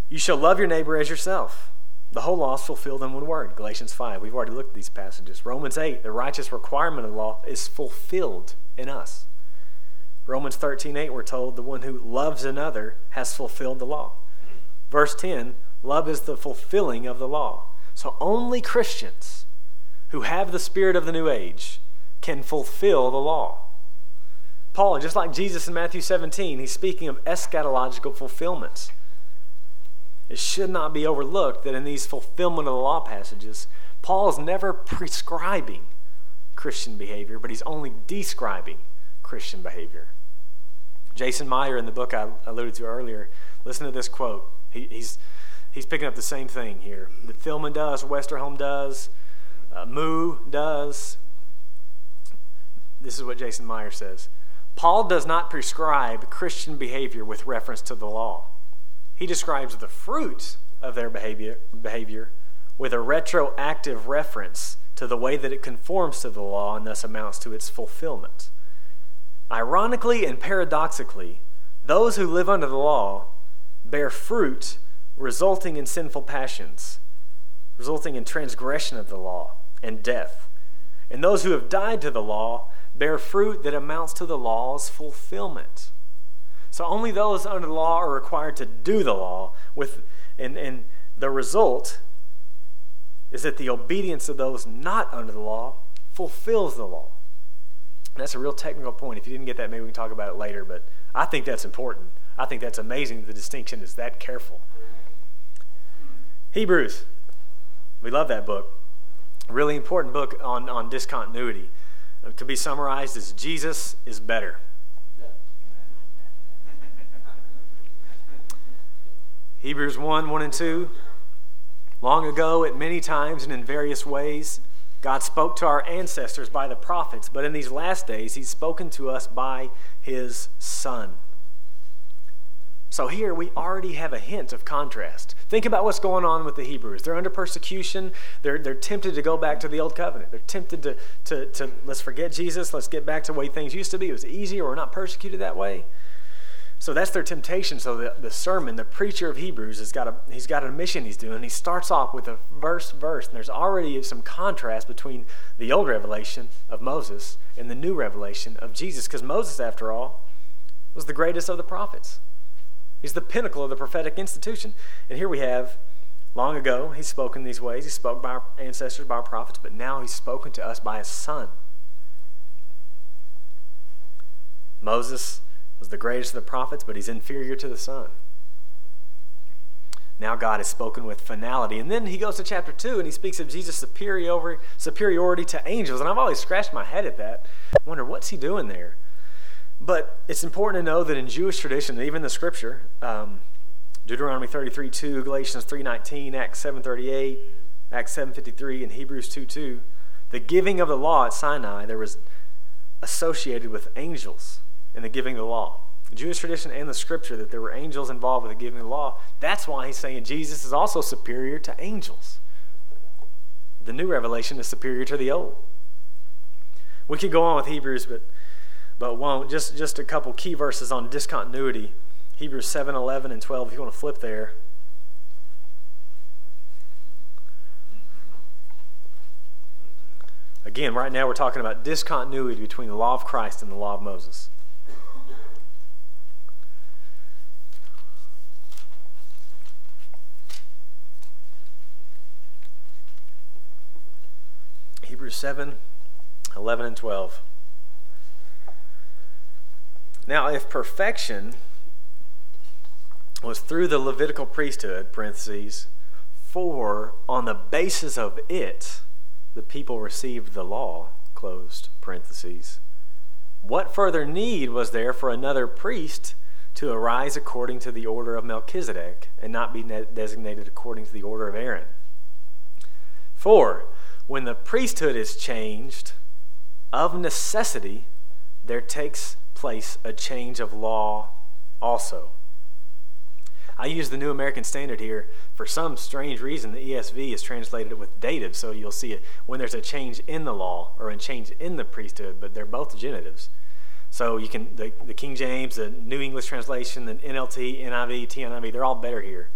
You shall love your neighbor as yourself. The whole law is fulfilled in one word, Galatians 5. We've already looked at these passages. Romans 8, the righteous requirement of the law is fulfilled in us. Romans 13, 8, we're told the one who loves another has fulfilled the law. Verse 10, love is the fulfilling of the law. So only Christians who have the spirit of the new age can fulfill the law. Paul, just like Jesus in Matthew 17, he's speaking of eschatological fulfillments. It should not be overlooked that in these fulfillment of the law passages, Paul is never prescribing Christian behavior, but he's only describing Christian behavior. Jason Meyer, in the book I alluded to earlier, listen to this quote. He, he's, he's picking up the same thing here. Thielman does, Westerholm does, uh, Moo does. This is what Jason Meyer says Paul does not prescribe Christian behavior with reference to the law. He describes the fruit of their behavior, behavior with a retroactive reference to the way that it conforms to the law and thus amounts to its fulfillment. Ironically and paradoxically, those who live under the law bear fruit resulting in sinful passions, resulting in transgression of the law and death. And those who have died to the law bear fruit that amounts to the law's fulfillment. So only those under the law are required to do the law, with, and, and the result is that the obedience of those not under the law fulfills the law. And that's a real technical point. If you didn't get that, maybe we can talk about it later, but I think that's important. I think that's amazing the distinction is that careful. Hebrews. We love that book. Really important book on, on discontinuity. To be summarized as Jesus is better. Hebrews 1 1 and 2. Long ago, at many times and in various ways, God spoke to our ancestors by the prophets, but in these last days, He's spoken to us by His Son. So here we already have a hint of contrast. Think about what's going on with the Hebrews. They're under persecution. They're, they're tempted to go back to the old covenant. They're tempted to, to, to let's forget Jesus. Let's get back to the way things used to be. It was easier. We're not persecuted that way. So that's their temptation. So the, the sermon, the preacher of Hebrews, has got a he's got a mission he's doing. He starts off with a verse verse, and there's already some contrast between the old revelation of Moses and the new revelation of Jesus, because Moses, after all, was the greatest of the prophets. He's the pinnacle of the prophetic institution. And here we have, long ago, he's spoken these ways. He spoke by our ancestors, by our prophets, but now he's spoken to us by his son. Moses was the greatest of the prophets, but he's inferior to the Son. Now God has spoken with finality. And then he goes to chapter 2 and he speaks of Jesus' superiority, superiority to angels. And I've always scratched my head at that. I wonder, what's he doing there? But it's important to know that in Jewish tradition, even the scripture, um, Deuteronomy 33 2, Galatians 3 19, Acts 7 38, Acts 7 53, and Hebrews 2 2, the giving of the law at Sinai, there was associated with angels in the giving of the law. Jewish tradition and the scripture that there were angels involved with the giving of the law. That's why he's saying Jesus is also superior to angels. The new revelation is superior to the old. We could go on with Hebrews, but but won't. Just just a couple key verses on discontinuity. Hebrews 7, 11, and 12, if you want to flip there. Again, right now we're talking about discontinuity between the law of Christ and the law of Moses. Hebrews 7 11 and 12. Now, if perfection was through the Levitical priesthood, parentheses, for on the basis of it, the people received the law, closed parentheses. What further need was there for another priest to arise according to the order of Melchizedek and not be designated according to the order of Aaron? For when the priesthood is changed, of necessity, there takes place a change of law also. I use the New American Standard here. For some strange reason, the ESV is translated with dative, so you'll see it when there's a change in the law or a change in the priesthood, but they're both genitives. So you can the, the King James, the New English translation, the NLT, NIV, TNIV, they're all better here.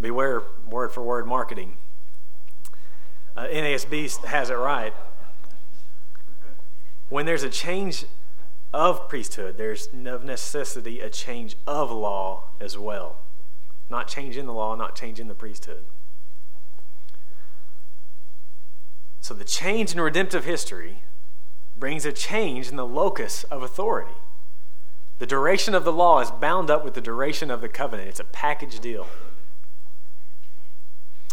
Beware word for word marketing. Uh, NASB has it right. When there's a change of priesthood, there's of necessity a change of law as well. Not changing the law, not changing the priesthood. So the change in redemptive history brings a change in the locus of authority. The duration of the law is bound up with the duration of the covenant. It's a package deal.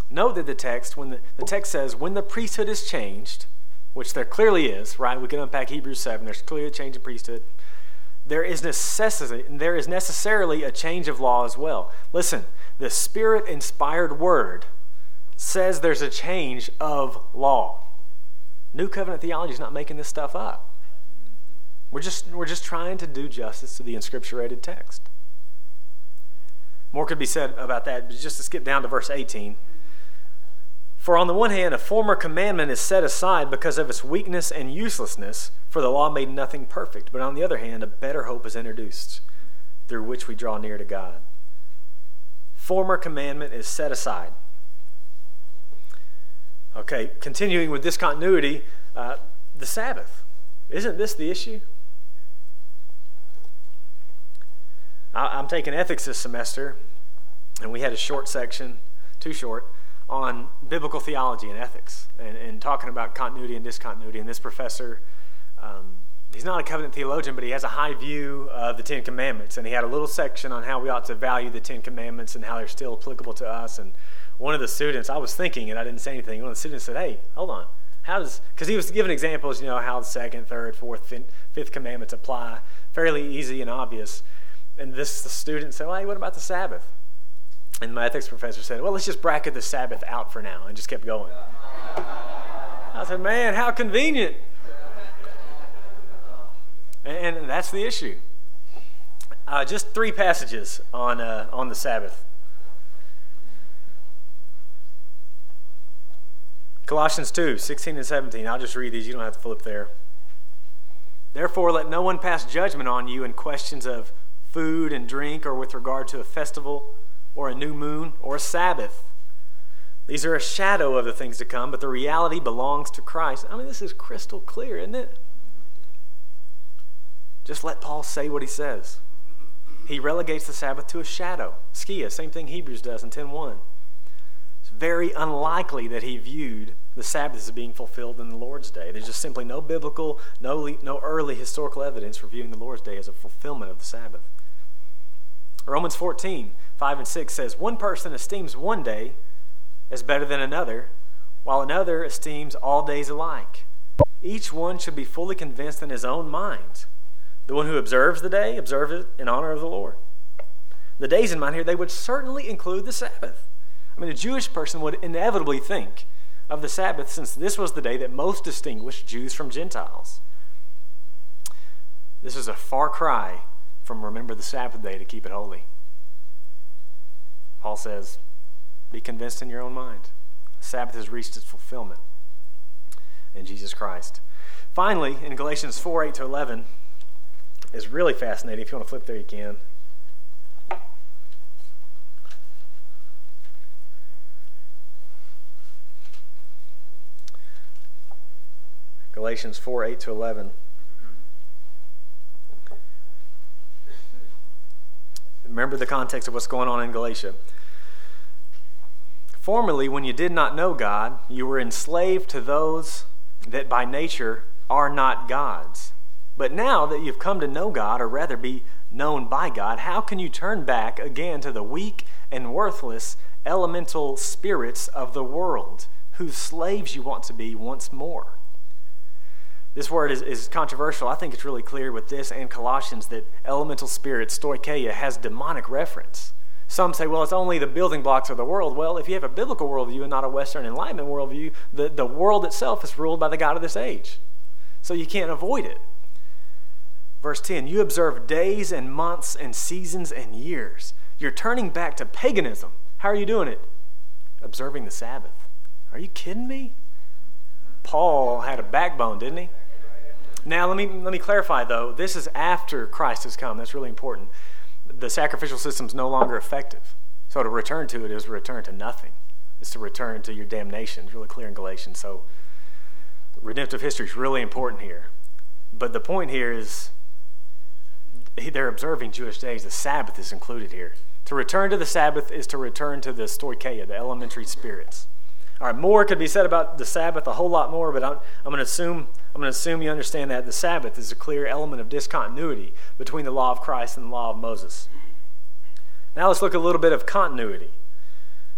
Note that the text, when the, the text says, when the priesthood is changed, which there clearly is, right? We can unpack Hebrews 7. There's clearly a change in priesthood there is necessity, there is necessarily a change of law as well. Listen, the Spirit inspired word says there's a change of law. New covenant theology is not making this stuff up. We're just, we're just trying to do justice to the inscripturated text. More could be said about that, but just to skip down to verse 18. For on the one hand, a former commandment is set aside because of its weakness and uselessness, for the law made nothing perfect. But on the other hand, a better hope is introduced, through which we draw near to God. Former commandment is set aside. Okay, continuing with discontinuity, uh, the Sabbath. Isn't this the issue? I, I'm taking ethics this semester, and we had a short section, too short on biblical theology and ethics and, and talking about continuity and discontinuity. And this professor, um, he's not a covenant theologian, but he has a high view of the Ten Commandments. And he had a little section on how we ought to value the Ten Commandments and how they're still applicable to us. And one of the students, I was thinking, and I didn't say anything, one of the students said, Hey, hold on. How does, because he was giving examples, you know, how the second, third, fourth, fifth commandments apply. Fairly easy and obvious. And this the student said, Well, hey, what about the Sabbath? And my ethics professor said, Well, let's just bracket the Sabbath out for now, and just kept going. I said, Man, how convenient. And, that's the issue. Uh, just three passages on, uh, on the Sabbath. Colossians 2 16 and 17. I'll just read these. You don't have to flip there. Therefore, let no one pass judgment on you in questions of food and drink or with regard to a festival or a new moon or a Sabbath. These are a shadow of the things to come, but the reality belongs to Christ. I mean, this is crystal clear, isn't it? Just let Paul say what he says. He relegates the Sabbath to a shadow. Skia, same thing Hebrews does in 10.1. It's very unlikely that he viewed the Sabbath as being fulfilled in the Lord's Day. There's just simply no biblical, no, no early historical evidence for viewing the Lord's Day as a fulfillment of the Sabbath. Romans 14, 5 and 6 says, One person esteems one day as better than another, while another esteems all days alike. Each one should be fully convinced in his own mind. The one who observes the day, observes it in honor of the Lord. The days in mind here, they would certainly include the Sabbath. I mean, a Jewish person would inevitably think of the Sabbath since this was the day that most distinguished Jews from Gentiles. This is a far cry from remember the Sabbath day to keep it holy. Paul says, be convinced in your own mind. Sabbath has reached its fulfillment in Jesus Christ. Finally, in Galatians 4 8 to 11, is really fascinating. If you want to flip there, you can. Galatians 4 8 to 11. Remember the context of what's going on in Galatia. Formerly, when you did not know God, you were enslaved to those that by nature are not God's. But now that you've come to know God, or rather be known by God, how can you turn back again to the weak and worthless elemental spirits of the world, whose slaves you want to be once more? This word is, is controversial. I think it's really clear with this and Colossians that elemental spirit, stoicheia, has demonic reference. Some say, well, it's only the building blocks of the world. Well, if you have a biblical worldview and not a Western Enlightenment worldview, the, the world itself is ruled by the God of this age. So you can't avoid it. Verse 10 You observe days and months and seasons and years. You're turning back to paganism. How are you doing it? Observing the Sabbath. Are you kidding me? Paul had a backbone, didn't he? Now, let me, let me clarify, though. This is after Christ has come. That's really important. The sacrificial system is no longer effective. So to return to it is return to nothing. It's to return to your damnation. It's really clear in Galatians. So redemptive history is really important here. But the point here is they're observing Jewish days. The Sabbath is included here. To return to the Sabbath is to return to the stoicheia, the elementary spirits. All right, more could be said about the Sabbath, a whole lot more, but I'm, I'm going to assume I'm going to assume you understand that the Sabbath is a clear element of discontinuity between the law of Christ and the law of Moses. Now let's look a little bit of continuity.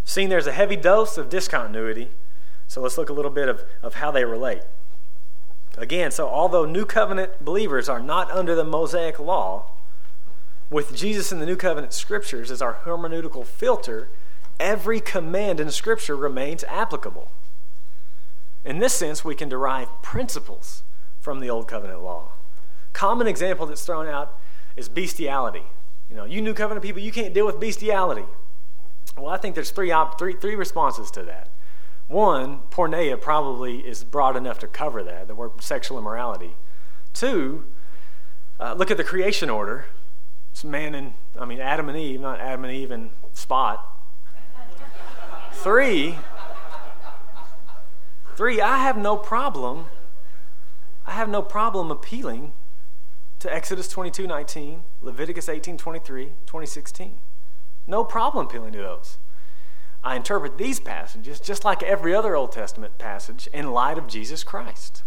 Seeing there's a heavy dose of discontinuity, so let's look a little bit of, of how they relate. Again, so although New Covenant believers are not under the Mosaic law, with Jesus in the New Covenant scriptures as our hermeneutical filter, every command in Scripture remains applicable. In this sense, we can derive principles from the Old Covenant law. Common example that's thrown out is bestiality. You know, you New Covenant people, you can't deal with bestiality. Well, I think there's three, op- three, three responses to that. One, porneia probably is broad enough to cover that, the word sexual immorality. Two, uh, look at the creation order. It's man and, I mean, Adam and Eve, not Adam and Eve and Spot. Three, three, I have no problem. I have no problem appealing to Exodus 22 19, Leviticus 18 23, 2016. No problem appealing to those. I interpret these passages just like every other Old Testament passage in light of Jesus Christ.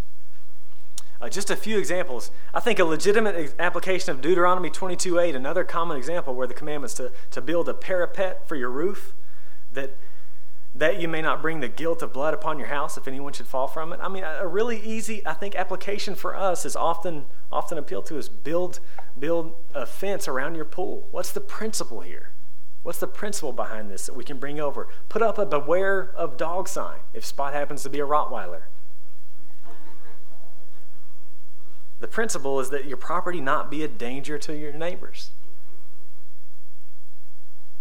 Uh, just a few examples. I think a legitimate application of Deuteronomy 22 8, another common example where the commandment is to, to build a parapet for your roof that that you may not bring the guilt of blood upon your house if anyone should fall from it. I mean, a really easy, I think, application for us is often often appealed to is build build a fence around your pool. What's the principle here? What's the principle behind this that we can bring over? Put up a beware of dog sign if Spot happens to be a Rottweiler. The principle is that your property not be a danger to your neighbors.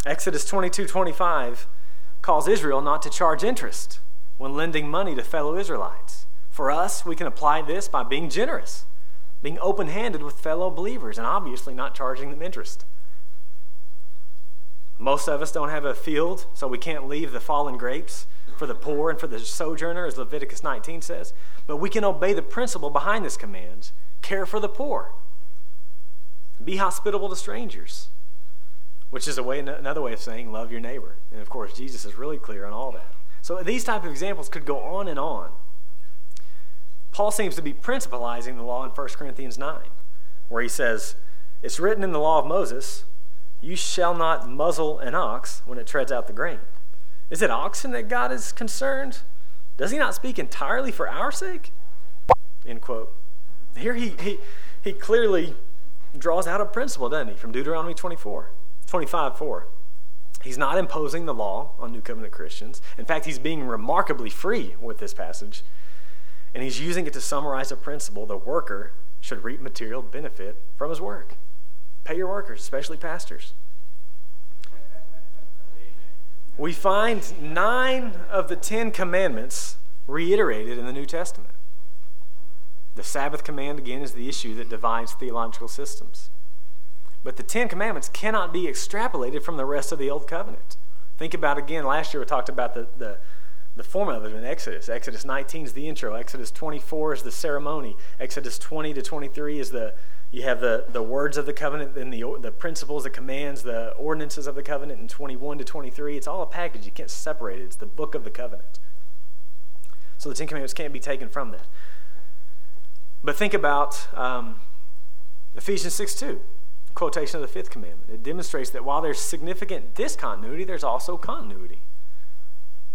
Exodus 22 25 calls Israel not to charge interest when lending money to fellow Israelites. For us, we can apply this by being generous, being open handed with fellow believers, and obviously not charging them interest. Most of us don't have a field, so we can't leave the fallen grapes for the poor and for the sojourner, as Leviticus 19 says. But we can obey the principle behind this command care for the poor, be hospitable to strangers, which is a way, another way of saying love your neighbor. And of course, Jesus is really clear on all that. So these type of examples could go on and on. Paul seems to be principalizing the law in 1 Corinthians 9, where he says, It's written in the law of Moses, you shall not muzzle an ox when it treads out the grain. Is it oxen that God is concerned? Does he not speak entirely for our sake? End quote. Here he, he, he clearly draws out a principle, doesn't he, from Deuteronomy 24, 25 4. He's not imposing the law on New Covenant Christians. In fact, he's being remarkably free with this passage. And he's using it to summarize a principle the worker should reap material benefit from his work. Pay your workers, especially pastors. We find nine of the Ten Commandments reiterated in the New Testament. The Sabbath command, again, is the issue that divides theological systems. But the Ten Commandments cannot be extrapolated from the rest of the Old Covenant. Think about again, last year we talked about the, the, the form of it in Exodus. Exodus 19 is the intro, Exodus 24 is the ceremony, Exodus 20 to 23 is the you have the, the words of the covenant and the, the principles, the commands, the ordinances of the covenant in 21 to 23. It's all a package. You can't separate it. It's the book of the covenant. So the Ten Commandments can't be taken from that. But think about um, Ephesians 6 2 quotation of the fifth commandment. It demonstrates that while there's significant discontinuity, there's also continuity.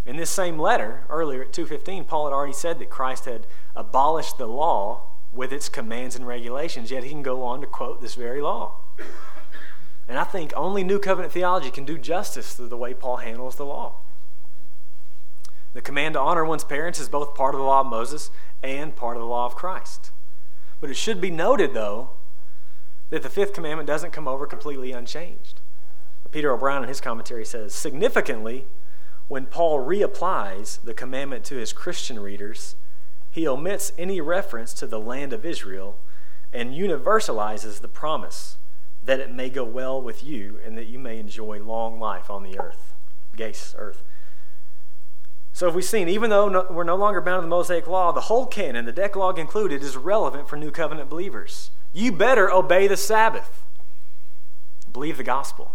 In this same letter, earlier at 215, Paul had already said that Christ had abolished the law with its commands and regulations, yet he can go on to quote this very law. And I think only New Covenant theology can do justice to the way Paul handles the law. The command to honor one's parents is both part of the law of Moses and part of the law of Christ. But it should be noted, though, that the fifth commandment doesn't come over completely unchanged. Peter O'Brien in his commentary says significantly, when Paul reapplies the commandment to his Christian readers, he omits any reference to the land of Israel and universalizes the promise that it may go well with you and that you may enjoy long life on the earth. Gace, earth. So, if we've seen, even though no, we're no longer bound to the Mosaic Law, the whole canon, the Decalogue included, is relevant for New Covenant believers. You better obey the Sabbath. Believe the gospel.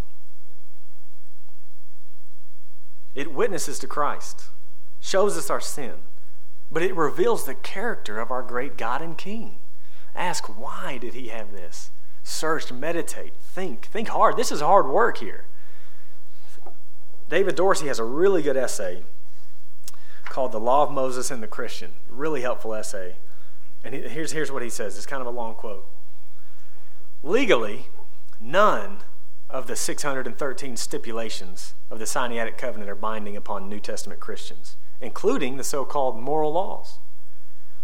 It witnesses to Christ, shows us our sin, but it reveals the character of our great God and King. Ask, why did he have this? Search, meditate, think. Think hard. This is hard work here. David Dorsey has a really good essay called The Law of Moses and the Christian. Really helpful essay. And here's, here's what he says. It's kind of a long quote. Legally, none of the 613 stipulations of the Sinaitic covenant are binding upon New Testament Christians, including the so called moral laws.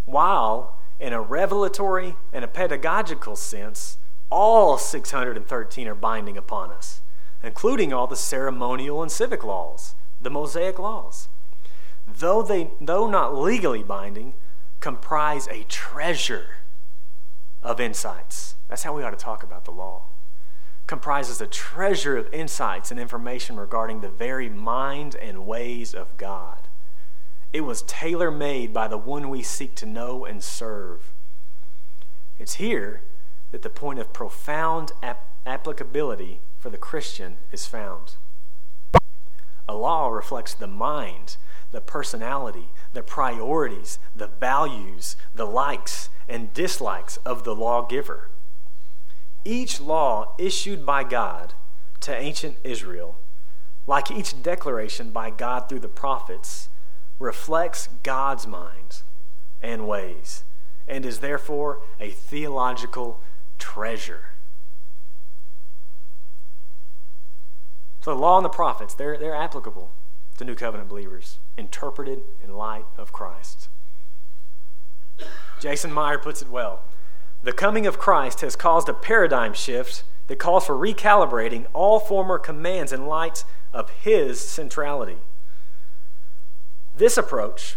While, in a revelatory and a pedagogical sense, all 613 are binding upon us, including all the ceremonial and civic laws, the Mosaic laws. Though, they, though not legally binding, comprise a treasure of insights that's how we ought to talk about the law. Comprises a treasure of insights and information regarding the very mind and ways of God. It was tailor made by the one we seek to know and serve. It's here that the point of profound ap- applicability for the Christian is found. A law reflects the mind, the personality, the priorities, the values, the likes and dislikes of the lawgiver. Each law issued by God to ancient Israel, like each declaration by God through the prophets, reflects God's mind and ways and is therefore a theological treasure. So the law and the prophets, they're, they're applicable to New Covenant believers, interpreted in light of Christ. Jason Meyer puts it well. The coming of Christ has caused a paradigm shift that calls for recalibrating all former commands in light of his centrality. This approach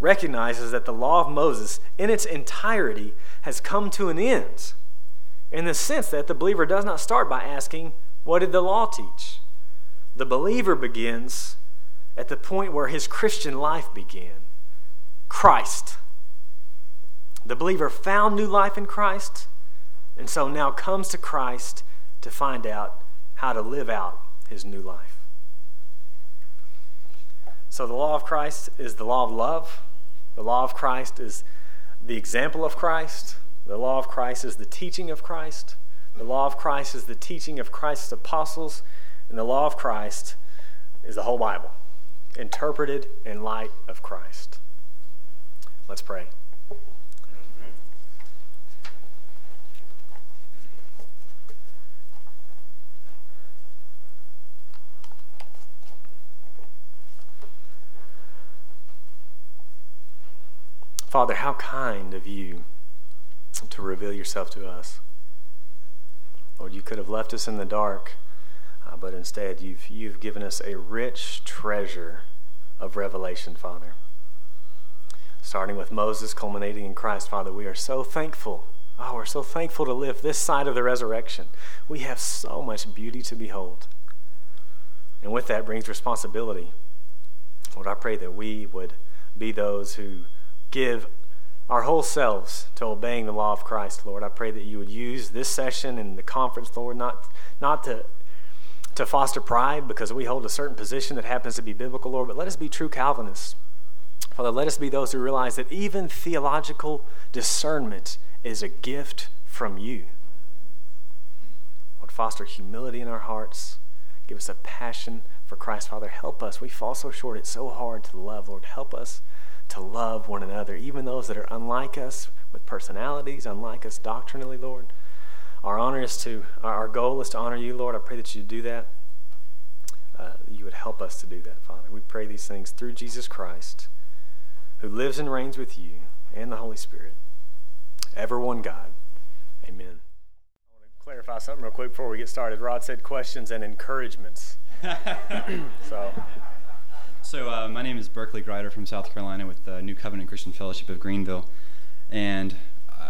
recognizes that the law of Moses in its entirety has come to an end in the sense that the believer does not start by asking, What did the law teach? The believer begins at the point where his Christian life began Christ. The believer found new life in Christ, and so now comes to Christ to find out how to live out his new life. So the law of Christ is the law of love. The law of Christ is the example of Christ. The law of Christ is the teaching of Christ. The law of Christ is the teaching of Christ's apostles. And the law of Christ is the whole Bible, interpreted in light of Christ. Let's pray. Father, how kind of you to reveal yourself to us. Lord, you could have left us in the dark, uh, but instead you've, you've given us a rich treasure of revelation, Father. Starting with Moses, culminating in Christ, Father, we are so thankful. Oh, we're so thankful to live this side of the resurrection. We have so much beauty to behold. And with that brings responsibility. Lord, I pray that we would be those who give our whole selves to obeying the law of Christ, Lord. I pray that you would use this session and the conference, Lord, not, not to, to foster pride because we hold a certain position that happens to be biblical, Lord, but let us be true Calvinists. Father, let us be those who realize that even theological discernment is a gift from you. Lord, foster humility in our hearts. Give us a passion for Christ, Father. Help us. We fall so short. It's so hard to love, Lord. Help us to love one another, even those that are unlike us with personalities, unlike us doctrinally, Lord. Our honor is to, our goal is to honor you, Lord. I pray that you do that. Uh, you would help us to do that, Father. We pray these things through Jesus Christ, who lives and reigns with you and the Holy Spirit, ever one God. Amen. I want to clarify something real quick before we get started. Rod said questions and encouragements. so. So, uh, my name is Berkeley Grider from South Carolina with the New Covenant Christian Fellowship of Greenville. And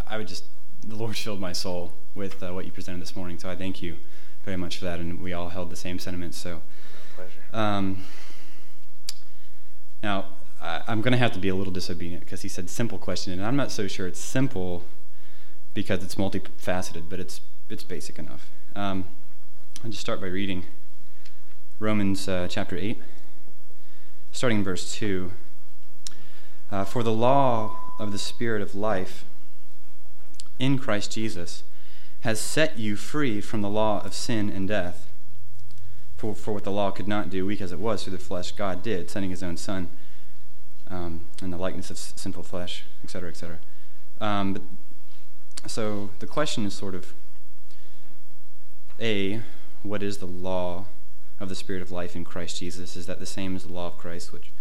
I would just, the Lord filled my soul with uh, what you presented this morning. So, I thank you very much for that. And we all held the same sentiments. So, pleasure. Um, now, I, am going to have to be a little disobedient because he said simple question. And I'm not so sure it's simple because it's multifaceted, but it's, it's basic enough. Um, I'll just start by reading Romans uh, chapter 8 starting in verse 2. Uh, For the law of the Spirit of life in Christ Jesus has set you free from the law of sin and death. For, for what the law could not do, weak as it was through the flesh, God did, sending his own Son um, in the likeness of sinful flesh, etc., etc. Um, but, so the question is sort of A, what is the law of the Spirit of life in Christ Jesus. Is that the same as the law of Christ, which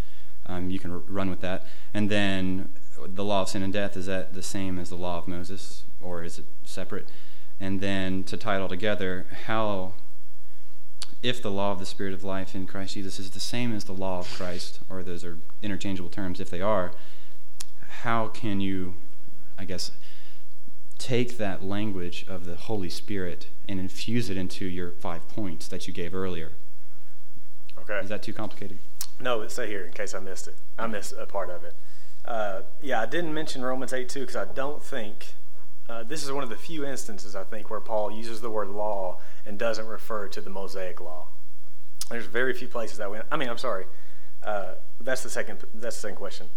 um, you can r- run with that? And then the law of sin and death, is that the same as the law of Moses, or is it separate? And then to tie it all together, how, if the law of the Spirit of life in Christ Jesus is the same as the law of Christ, or those are interchangeable terms, if they are, how can you, I guess, take that language of the Holy Spirit and infuse it into your five points that you gave earlier? Okay. Is that too complicated? No, but stay here in case I missed it. I missed a part of it. Uh, yeah, I didn't mention Romans 8 2 because I don't think uh, this is one of the few instances I think where Paul uses the word law and doesn't refer to the Mosaic law. There's very few places that we. I mean, I'm sorry. Uh, that's the second. That's the second question.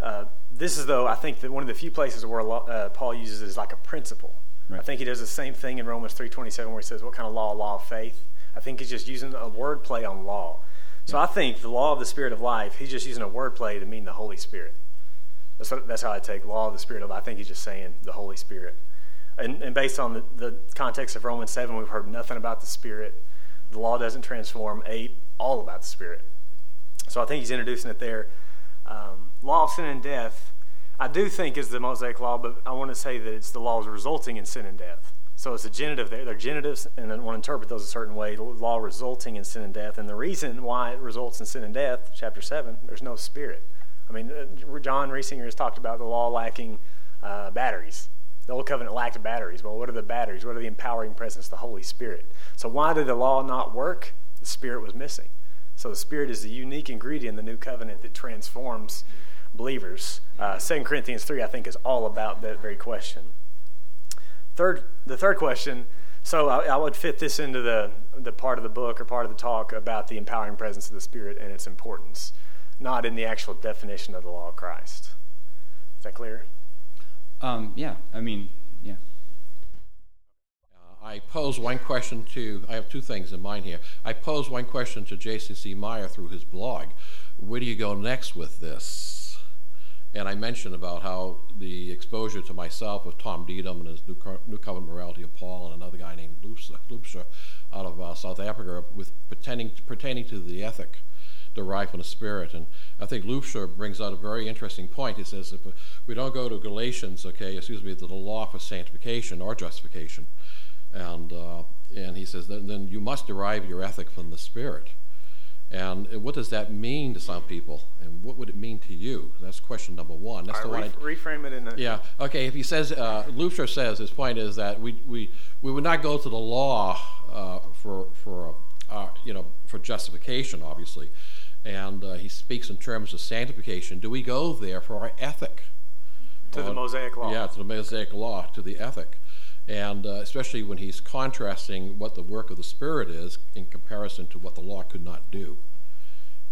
Uh, this is though I think that one of the few places where law, uh, Paul uses it as like a principle. Right. I think he does the same thing in Romans 3:27 where he says, "What kind of law? Law of faith." I think he's just using a word play on law. So I think the law of the Spirit of life, he's just using a word play to mean the Holy Spirit. That's, that's how I take law of the Spirit of I think he's just saying the Holy Spirit. And, and based on the, the context of Romans 7, we've heard nothing about the Spirit. The law doesn't transform. 8, all about the Spirit. So I think he's introducing it there. Um, law of sin and death, I do think is the Mosaic law, but I want to say that it's the laws resulting in sin and death. So it's a genitive there. They're genitives, and I want to interpret those a certain way. The Law resulting in sin and death. And the reason why it results in sin and death, chapter 7, there's no spirit. I mean, uh, John Reisinger has talked about the law lacking uh, batteries. The Old Covenant lacked batteries. Well, what are the batteries? What are the empowering presence? The Holy Spirit. So why did the law not work? The Spirit was missing. So the Spirit is the unique ingredient in the New Covenant that transforms believers. Uh, 2 Corinthians 3, I think, is all about that very question. Third, the third question. So I, I, would fit this into the the part of the book or part of the talk about the empowering presence of the Spirit and its importance. Not in the actual definition of the law of Christ. Is that clear? Um, yeah, I mean, yeah. Uh, I pose one question to, I have two things in mind here. I pose one question to Jason C. Meyer through his blog. Where do you go next with this? And I mentioned about how the exposure to myself with Tom Deidun and his New, New Covenant Morality of Paul and another guy named Loubser out of uh, South Africa with pertaining, pertaining to the ethic derived from the Spirit. And I think Loubser brings out a very interesting point. He says if we don't go to Galatians, okay, excuse me, to the law for sanctification or justification, and uh, and he says then, then you must derive your ethic from the Spirit. And what does that mean to some people? And what would it mean to you? That's question number one. That's the one. reframe it in a. Yeah. Okay. If he says, uh, Luther says his point is that we, we, we would not go to the law uh, for for uh, you know for justification, obviously, and uh, he speaks in terms of sanctification. Do we go there for our ethic? To the Mosaic law. Yeah, to the Mosaic law, to the ethic and uh, especially when he's contrasting what the work of the Spirit is in comparison to what the law could not do.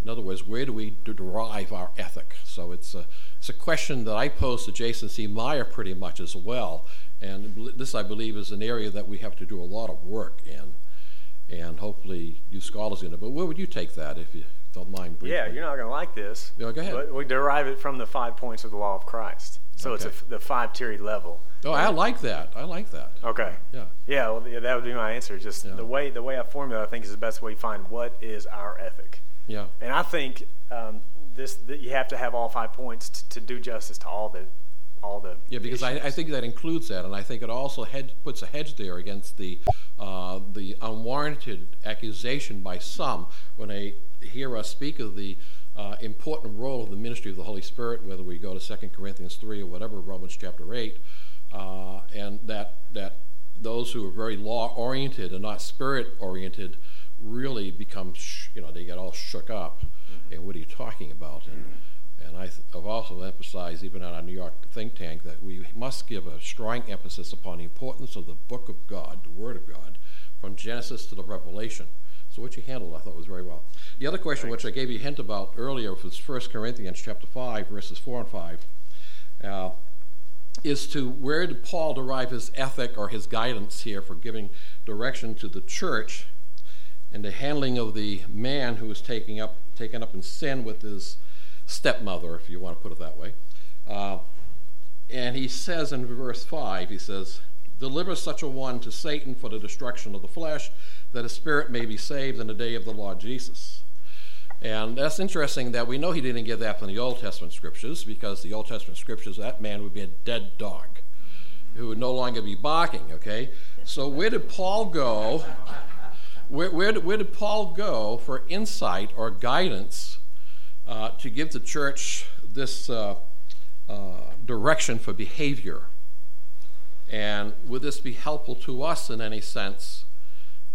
In other words, where do we derive our ethic? So it's a, it's a question that I pose to Jason C. Meyer pretty much as well. And this, I believe, is an area that we have to do a lot of work in. And hopefully, you scholars in it. But where would you take that if you don't mind briefly? Yeah, you're not going to like this. Yeah, go ahead. But we derive it from the five points of the law of Christ. So okay. it's a, the five tiered level. Oh, I like that. I like that. Okay. Yeah. Yeah. Well, yeah, that would be my answer. Just yeah. the way the way I formulate, I think, is the best way to find what is our ethic. Yeah. And I think um, this that you have to have all five points to, to do justice to all the all the yeah because I, I, think that includes that and I think it also head, puts a hedge there against the uh, the unwarranted accusation by some when they hear us speak of the uh, important role of the ministry of the Holy Spirit, whether we go to 2 Corinthians 3 or whatever, Romans chapter 8, uh, and that, that those who are very law oriented and not spirit oriented really become, sh- you know, they get all shook up. Mm-hmm. And what are you talking about? And, and I have also emphasized, even at our New York think tank, that we must give a strong emphasis upon the importance of the book of God, the Word of God, from Genesis to the Revelation. So what you handled, I thought, was very well. The other question, Thanks. which I gave you a hint about earlier, was 1 Corinthians chapter 5, verses 4 and 5, uh, is to where did Paul derive his ethic or his guidance here for giving direction to the church and the handling of the man who was taking up, taken up in sin with his stepmother, if you want to put it that way. Uh, and he says in verse 5, he says, Deliver such a one to Satan for the destruction of the flesh, that a spirit may be saved in the day of the Lord Jesus. And that's interesting that we know he didn't get that from the Old Testament scriptures, because the Old Testament scriptures, that man would be a dead dog who would no longer be barking, okay? So where did Paul go? Where, where, where did Paul go for insight or guidance uh, to give the church this uh, uh, direction for behavior? And would this be helpful to us in any sense?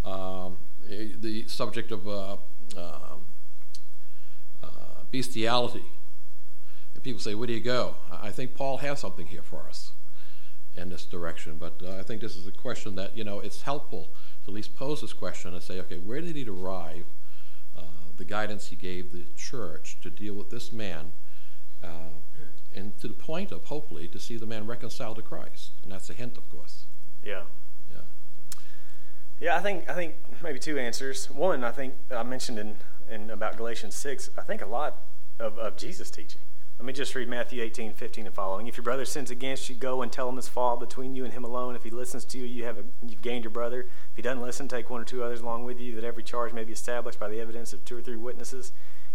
Um, eh, the subject of uh, um, uh, bestiality. And people say, Where do you go? I think Paul has something here for us in this direction. But uh, I think this is a question that, you know, it's helpful to at least pose this question and say, okay, where did he derive uh, the guidance he gave the church to deal with this man uh, and to the point of hopefully to see the man reconciled to Christ. And that's a hint, of course. Yeah. Yeah. I think I think maybe two answers. One, I think I mentioned in, in about Galatians six. I think a lot of, of Jesus' teaching. Let me just read Matthew 18, 15 and following. If your brother sins against you, go and tell him his fault between you and him alone. If he listens to you, you have a, you've gained your brother. If he doesn't listen, take one or two others along with you, that every charge may be established by the evidence of two or three witnesses.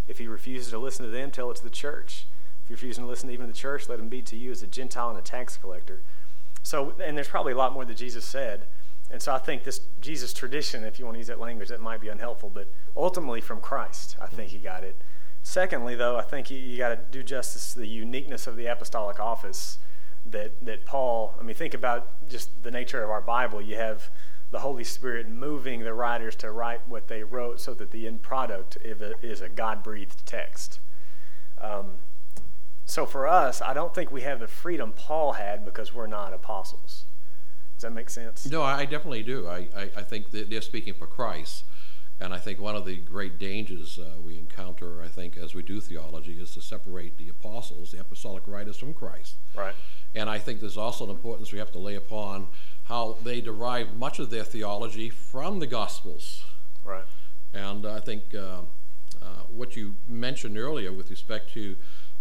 If he refuses to listen to them, tell it to the church. If you're refusing to listen even to the church, let him be to you as a Gentile and a tax collector. So, and there's probably a lot more that Jesus said. And so I think this Jesus tradition, if you want to use that language, that might be unhelpful, but ultimately from Christ, I think he got it. Secondly, though, I think you, you got to do justice to the uniqueness of the apostolic office that, that Paul, I mean, think about just the nature of our Bible. You have the Holy Spirit moving the writers to write what they wrote so that the end product is a God breathed text. Um, so for us, I don't think we have the freedom Paul had because we're not apostles. Does that make sense? No, I definitely do. I, I, I think that they're speaking for Christ. And I think one of the great dangers uh, we encounter, I think, as we do theology, is to separate the apostles, the apostolic writers, from Christ. Right. And I think there's also an importance we have to lay upon how they derive much of their theology from the Gospels. Right. And I think uh, uh, what you mentioned earlier with respect to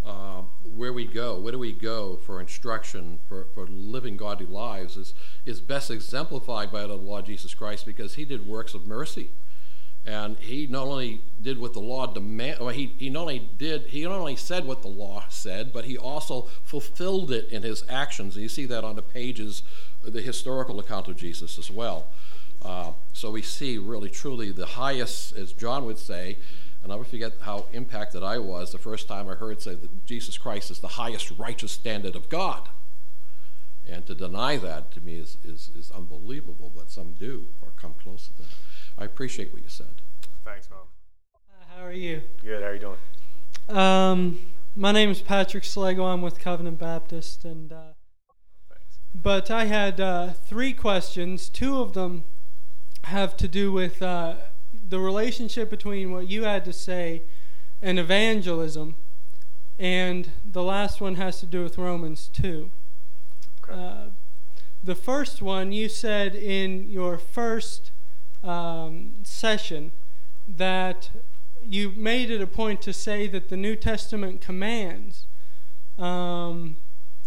uh, where we go, where do we go for instruction, for, for living godly lives, is, is best exemplified by the Lord Jesus Christ because he did works of mercy. And he not only did what the law demand, well, he, he not only did, he not only said what the law said, but he also fulfilled it in his actions. And you see that on the pages, the historical account of Jesus as well. Uh, so we see really, truly the highest, as John would say, I'll never forget how impacted I was the first time I heard say that Jesus Christ is the highest righteous standard of God. And to deny that to me is, is, is unbelievable, but some do or come close to that. I appreciate what you said. Thanks, Mom. Uh, how are you? Good. How are you doing? Um, my name is Patrick Slego. I'm with Covenant Baptist, and uh, Thanks. but I had uh, three questions. Two of them have to do with uh, the relationship between what you had to say and evangelism, and the last one has to do with Romans two. Okay. Uh, the first one you said in your first um, session that you made it a point to say that the New Testament commands um,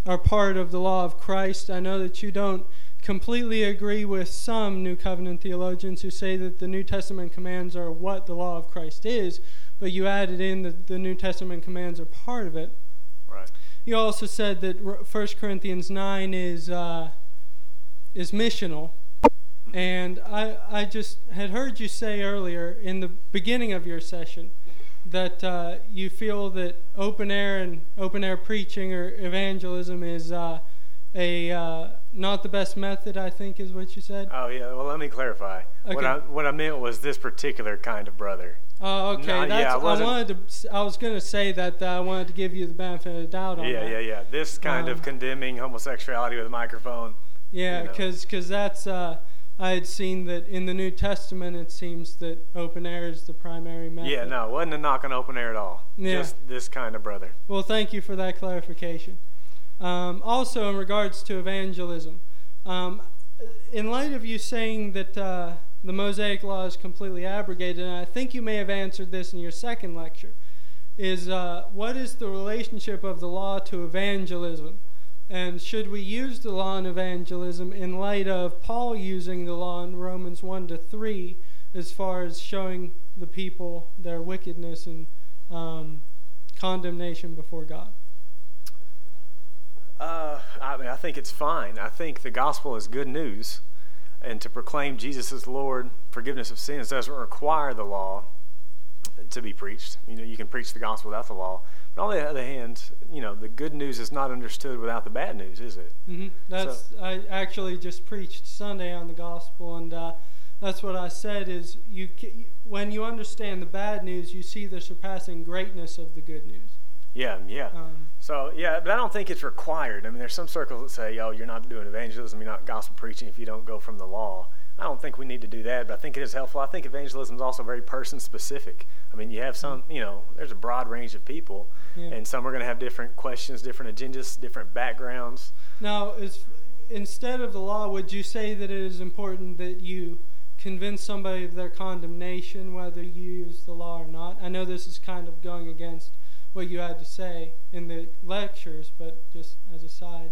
are part of the law of Christ. I know that you don't completely agree with some New Covenant theologians who say that the New Testament commands are what the law of Christ is, but you added in that the New Testament commands are part of it. right. You also said that 1 Corinthians 9 is, uh, is missional. And I, I just had heard you say earlier in the beginning of your session that uh, you feel that open air and open air preaching or evangelism is uh, a uh, not the best method. I think is what you said. Oh yeah. Well, let me clarify. What Okay. I what I meant was this particular kind of brother. Oh, okay. No, yeah, I I wanted to. I was going to say that uh, I wanted to give you the benefit of the doubt on Yeah, that. yeah, yeah. yeah. This kind of Um, condemning homosexuality with a microphone. Yeah, you know. because that's uh, I had seen that in the New Testament it seems that open air is the primary method. Yeah, no, wasn't a knock on open air at all. Yeah. Just this kind of brother. Well, thank you for that clarification. Um, also, in regards to evangelism, um, in light of you saying that uh, the Mosaic Law is completely abrogated, and I think you may have answered this in your second lecture, is uh, what is the relationship of the law to evangelism? And should we use the law in evangelism in light of Paul using the law in Romans 1 to 3 as far as showing the people their wickedness and um, condemnation before God? Uh, I mean, I think it's fine. I think the gospel is good news, and to proclaim Jesus as Lord, forgiveness of sins doesn't require the law to be preached. You know, you can preach the gospel without the law. But on the other hand, you know, the good news is not understood without the bad news, is it? hmm That's I actually just preached Sunday on the gospel, and uh, that's what I said is you when you understand the bad news, you see the surpassing greatness of the good news. Yeah, yeah. Um, So yeah, but I don't think it's required. I mean, there's some circles that say, "Oh, you're not doing evangelism, you're not gospel preaching if you don't go from the law." I don't think we need to do that, but I think it is helpful. I think evangelism is also very person specific. I mean, you have some, you know, there's a broad range of people, Yeah. and some are going to have different questions, different agendas, different backgrounds. now, is instead of the law, would you say that it is important that you convince somebody of their condemnation, whether you use the law or not? I know this is kind of going against what you had to say in the lectures, but just as a side.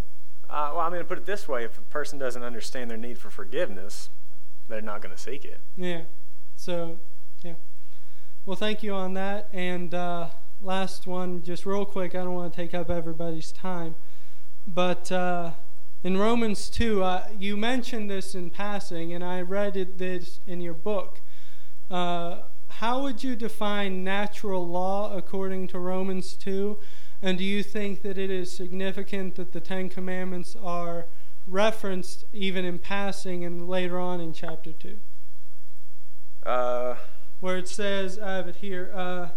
Uh, well, I'm going to put it this way: if a person doesn't understand their need for forgiveness, they're not going to seek it. Yeah. So, yeah. Well, thank you on that. And uh, last one, just real quick. I don't want to take up everybody's time, but uh, in Romans two, uh, you mentioned this in passing, and I read it this in your book. How would you define natural law according to Romans two? And do you think that it is significant that the Ten Commandments are referenced even in passing and later on in chapter two? Uh, where it says, I have it here, uh,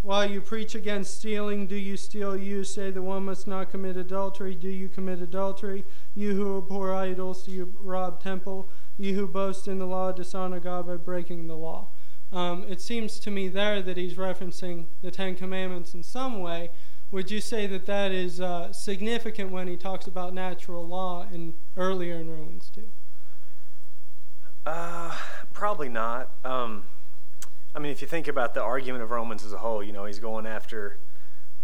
while you preach against stealing, do you steal? You say that one must not commit adultery. Do you commit adultery? You who abhor idols, do you rob temple? You who boast in the law, dishonor God by breaking the law. Um, it seems to me there that he's referencing the Ten Commandments in some way. Would you say that that is uh, significant when he talks about natural law in earlier in Romans 2? Uh, probably not. Um, I mean, if you think about the argument of Romans as a whole, you know, he's going after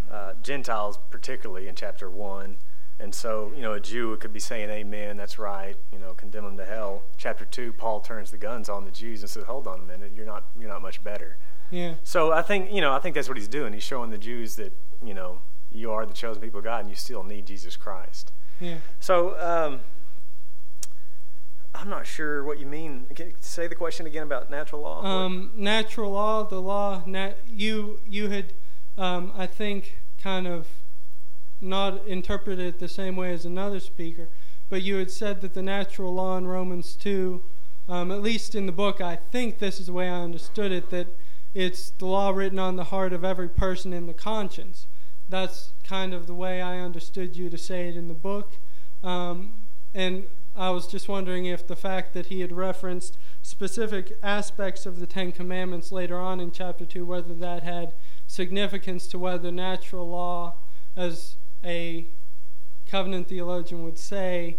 uh, Gentiles, particularly in chapter 1. And so, you know, a Jew could be saying, Amen, that's right, you know, condemn them to hell. Chapter 2, Paul turns the guns on the Jews and says, Hold on a minute, you're not, you're not much better. Yeah. So I think, you know, I think that's what he's doing. He's showing the Jews that, you know, you are the chosen people of God and you still need Jesus Christ. Yeah. So, um, I'm not sure what you mean. Can you say the question again about natural law? Um, natural law, the law, nat- you you had, um, I think, kind of not interpreted it the same way as another speaker, but you had said that the natural law in Romans 2, um, at least in the book, I think this is the way I understood it, that it's the law written on the heart of every person in the conscience. That's kind of the way I understood you to say it in the book. Um, and I was just wondering if the fact that he had referenced specific aspects of the Ten Commandments later on in chapter 2, whether that had significance to whether natural law, as a covenant theologian would say,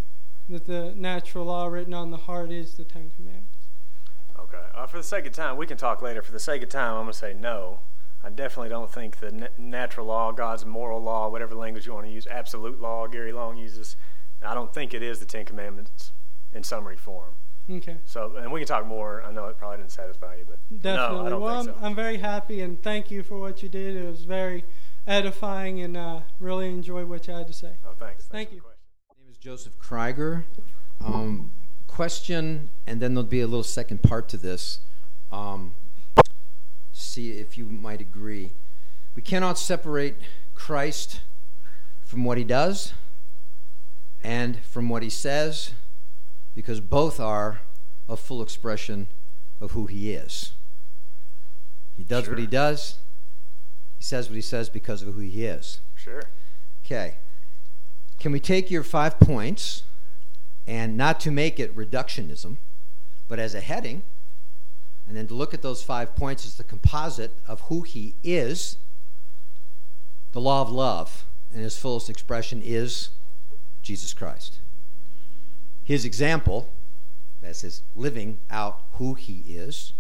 that the natural law written on the heart is the Ten Commandments. Okay. Uh, for the sake of time, we can talk later. For the sake of time, I'm going to say no. I definitely don't think the natural law, God's moral law, whatever language you want to use, absolute law, Gary Long uses, I don't think it is the Ten Commandments in summary form. Okay. So, and we can talk more. I know it probably didn't satisfy you, but definitely. No, I don't well, think I'm. I'm very happy and thank you for what you did. It was very edifying and uh, really enjoyed what you had to say. Oh, thanks. thanks Thank you. My name is Joseph Krieger. Um, question, and then there'll be a little second part to this. Um, see if you might agree. We cannot separate Christ from what he does and from what he says because both are a full expression of who he is. He does Sure. what he does, he says what he says because of who he is. Sure. Okay. Can we take your five points and not to make it reductionism, but as a heading, and then to look at those five points as the composite of who he is? The law of love, in its fullest expression, is Jesus Christ. His example, that's his living out who he is,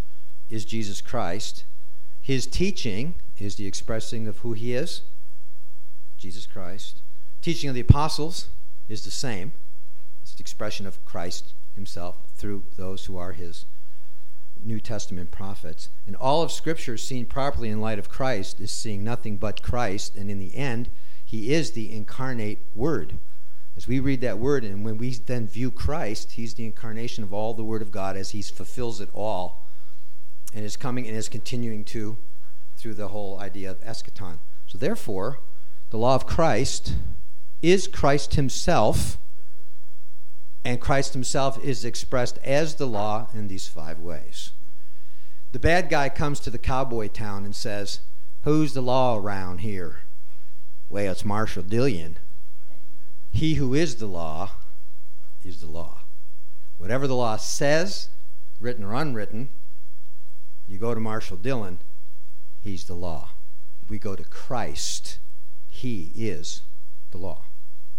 is Jesus Christ. His teaching is the expressing of who he is, Jesus Christ. Teaching of the apostles is the same. It's the expression of Christ himself through those who are his New Testament prophets. And all of Scripture, seen properly in light of Christ, is seeing nothing but Christ. And in the end, he is the incarnate Word. As we read that Word, and when we then view Christ, he's the incarnation of all the Word of God as he fulfills it all and is coming and is continuing to through the whole idea of eschaton. So, therefore, the law of Christ is Christ himself, and Christ himself is expressed as the law in these five ways. The bad guy comes to the cowboy town and says, Who's the law around here? Well, it's Marshal Dillon. He who is the law is the law. Whatever the law says, written or unwritten, you go to Marshal Dillon, he's the law. We go to Christ, he is the law.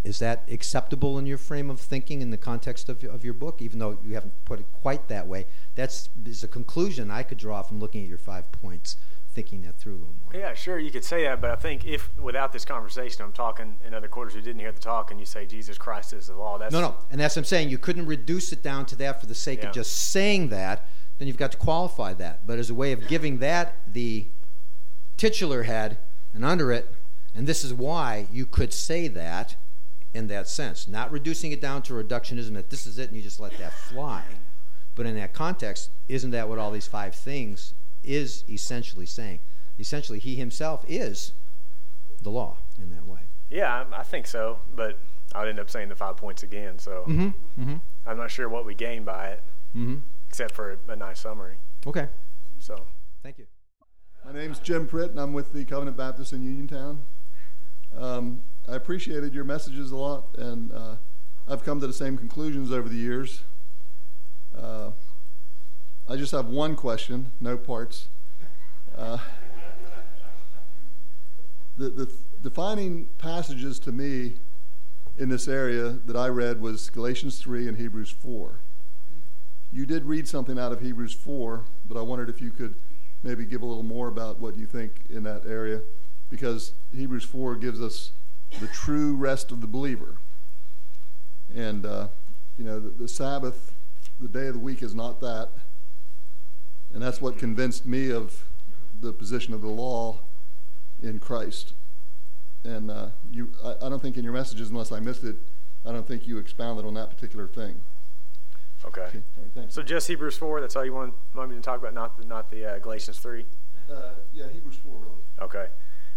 Is that acceptable in your frame of thinking in the context of, of your book, even though you haven't put it quite that way? That's is a conclusion I could draw from looking at your five points, thinking that through a little more. Yeah, sure, you could say that, but I think if without this conversation, I'm talking in other quarters who didn't hear the talk, and you say Jesus Christ is the law. That's No, no, and that's what I'm saying. You couldn't reduce it down to that for the sake Yeah. of just saying that. Then you've got to qualify that. But as a way of giving that the titular head and under it, and this is why you could say that in that sense, not reducing it down to reductionism that this is it and you just let that fly. But in that context, isn't that what all these five things is essentially saying? Essentially, he himself is the law in that way. Yeah, I, think so, but I would end up saying the five points again. So Mm-hmm. Mm-hmm. I'm not sure what we gain by it, Mm-hmm. except for a nice summary. Okay. So Thank you. My name's Jim Pritt, and I'm with the Covenant Baptist in Uniontown. Um, I appreciated your messages a lot, and uh, I've come to the same conclusions over the years. Uh, I just have one question, no parts. Uh, the, the defining passages to me in this area that I read was Galatians 3 and Hebrews 4. You did read something out of Hebrews 4, but I wondered if you could maybe give a little more about what you think in that area, because Hebrews 4 gives us the true rest of the believer. And, uh, you know, the, the Sabbath, the day of the week, is not that. And that's what convinced me of the position of the law in Christ. And uh, you, I, I, don't think in your messages, unless I missed it, I don't think you expounded on that particular thing. Okay. okay right, so just Hebrews four. That's all you want, want me to talk about, not the, not the uh, Galatians three. Uh, yeah, Hebrews four, really. Okay.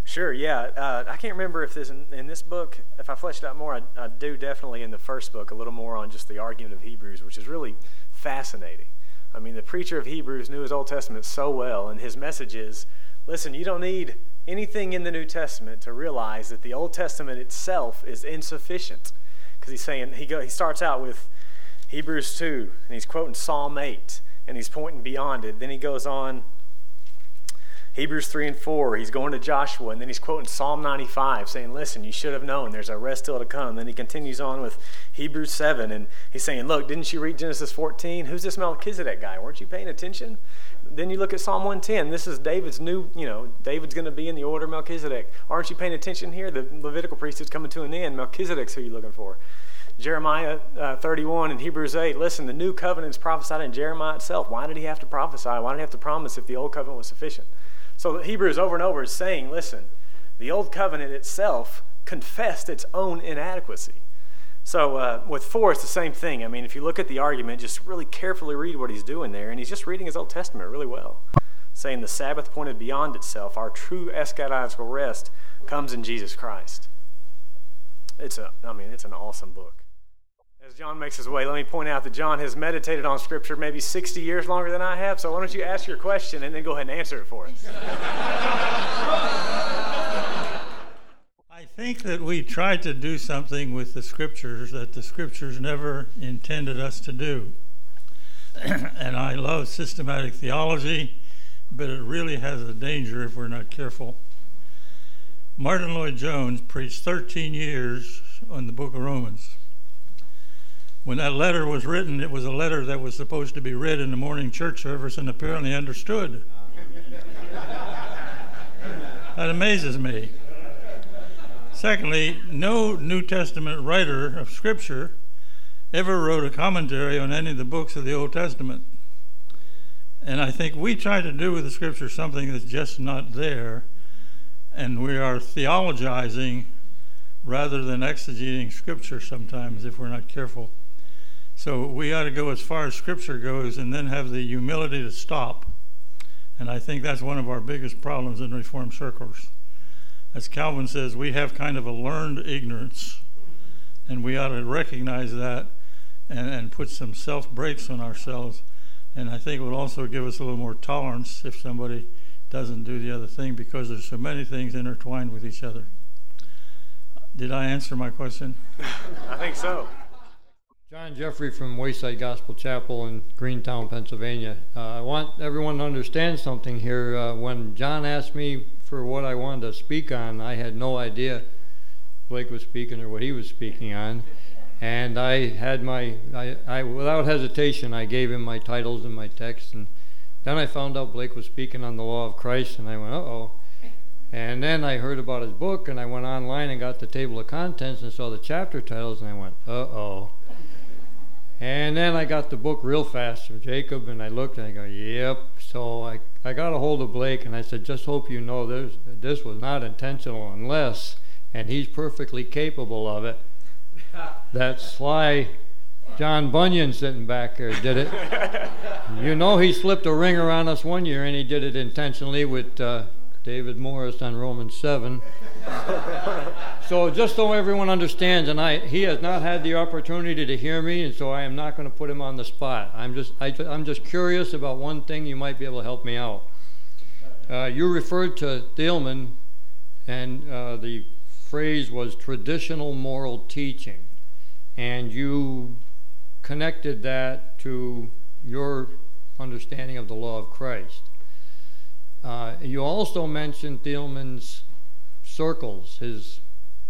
Sure. Yeah. Uh, I can't remember if this in, in, this book. If I fleshed out more, I, I do definitely in the first book a little more on just the argument of Hebrews, which is really fascinating. I mean, the preacher of Hebrews knew his Old Testament so well, and his message is listen, you don't need anything in the New Testament to realize that the Old Testament itself is insufficient. Because he's saying, he, go, he starts out with Hebrews 2, and he's quoting Psalm 8, and he's pointing beyond it. Then he goes on Hebrews 3 and 4, he's going to Joshua, and then he's quoting Psalm 95, saying, Listen, you should have known there's a rest still to come. Then he continues on with Hebrews 7, and he's saying, Look, didn't you read Genesis 14? Who's this Melchizedek guy? Weren't you paying attention? Then you look at Psalm 110. This is David's new, you know, David's going to be in the order of Melchizedek. Aren't you paying attention here? The Levitical priesthood's coming to an end. Melchizedek's who you're looking for. Jeremiah uh, 31 and Hebrews 8. Listen, the new covenant is prophesied in Jeremiah itself. Why did he have to prophesy? Why did he have to promise if the old covenant was sufficient? So Hebrews over and over is saying, listen, the old covenant itself confessed its own inadequacy. So uh, with four, it's the same thing. I mean, if you look at the argument, just really carefully read what he's doing there, and he's just reading his Old Testament really well, saying the Sabbath pointed beyond itself. Our true eschatological rest comes in Jesus Christ. It's a, I mean, it's an awesome book. As John makes his way, let me point out that John has meditated on Scripture maybe 60 years longer than I have, so why don't you ask your question and then go ahead and answer it for us? I think that we try to do something with the Scriptures that the Scriptures never intended us to do. and I love systematic theology, but it really has a danger if we're not careful. Martyn Lloyd-Jones preached 13 years on the book of Romans. When that letter was written, it was a letter that was supposed to be read in the morning church service and apparently understood. that amazes me. Secondly, no New Testament writer of Scripture ever wrote a commentary on any of the books of the Old Testament. And I think we try to do with the Scripture something that's just not there, and we are theologizing rather than exegeting Scripture sometimes if we're not careful. So we ought to go as far as Scripture goes and then have the humility to stop. And I think that's one of our biggest problems in Reformed circles. As Calvin says, we have kind of a learned ignorance, and we ought to recognize that and, and put some self brakes on ourselves. And I think it would also give us a little more tolerance if somebody doesn't do the other thing because there's so many things intertwined with each other. Did I answer my question? I think so. John Jeffrey from Wayside Gospel Chapel in Greentown, Pennsylvania. Uh, I want everyone to understand something here. Uh, when John asked me for what I wanted to speak on, I had no idea Blake was speaking or what he was speaking on. And I had my, I, I, without hesitation, I gave him my titles and my text. And then I found out Blake was speaking on the law of Christ, and I went, uh oh. And then I heard about his book, and I went online and got the table of contents and saw the chapter titles, and I went, uh oh. And then I got the book real fast from Jacob, and I looked and I go, yep. So I, I got a hold of Blake, and I said, just hope you know this, this was not intentional unless, and he's perfectly capable of it, that sly John Bunyan sitting back there did it. you know he slipped a ringer on us one year, and he did it intentionally with uh, David Morris on Romans 7. so just so everyone understands, and I, he has not had the opportunity to hear me, and so I am not going to put him on the spot. I'm just, I, am just curious about one thing. You might be able to help me out. Uh, you referred to Thielman, and uh, the phrase was traditional moral teaching, and you connected that to your understanding of the law of Christ. Uh, you also mentioned Thielman's circles, his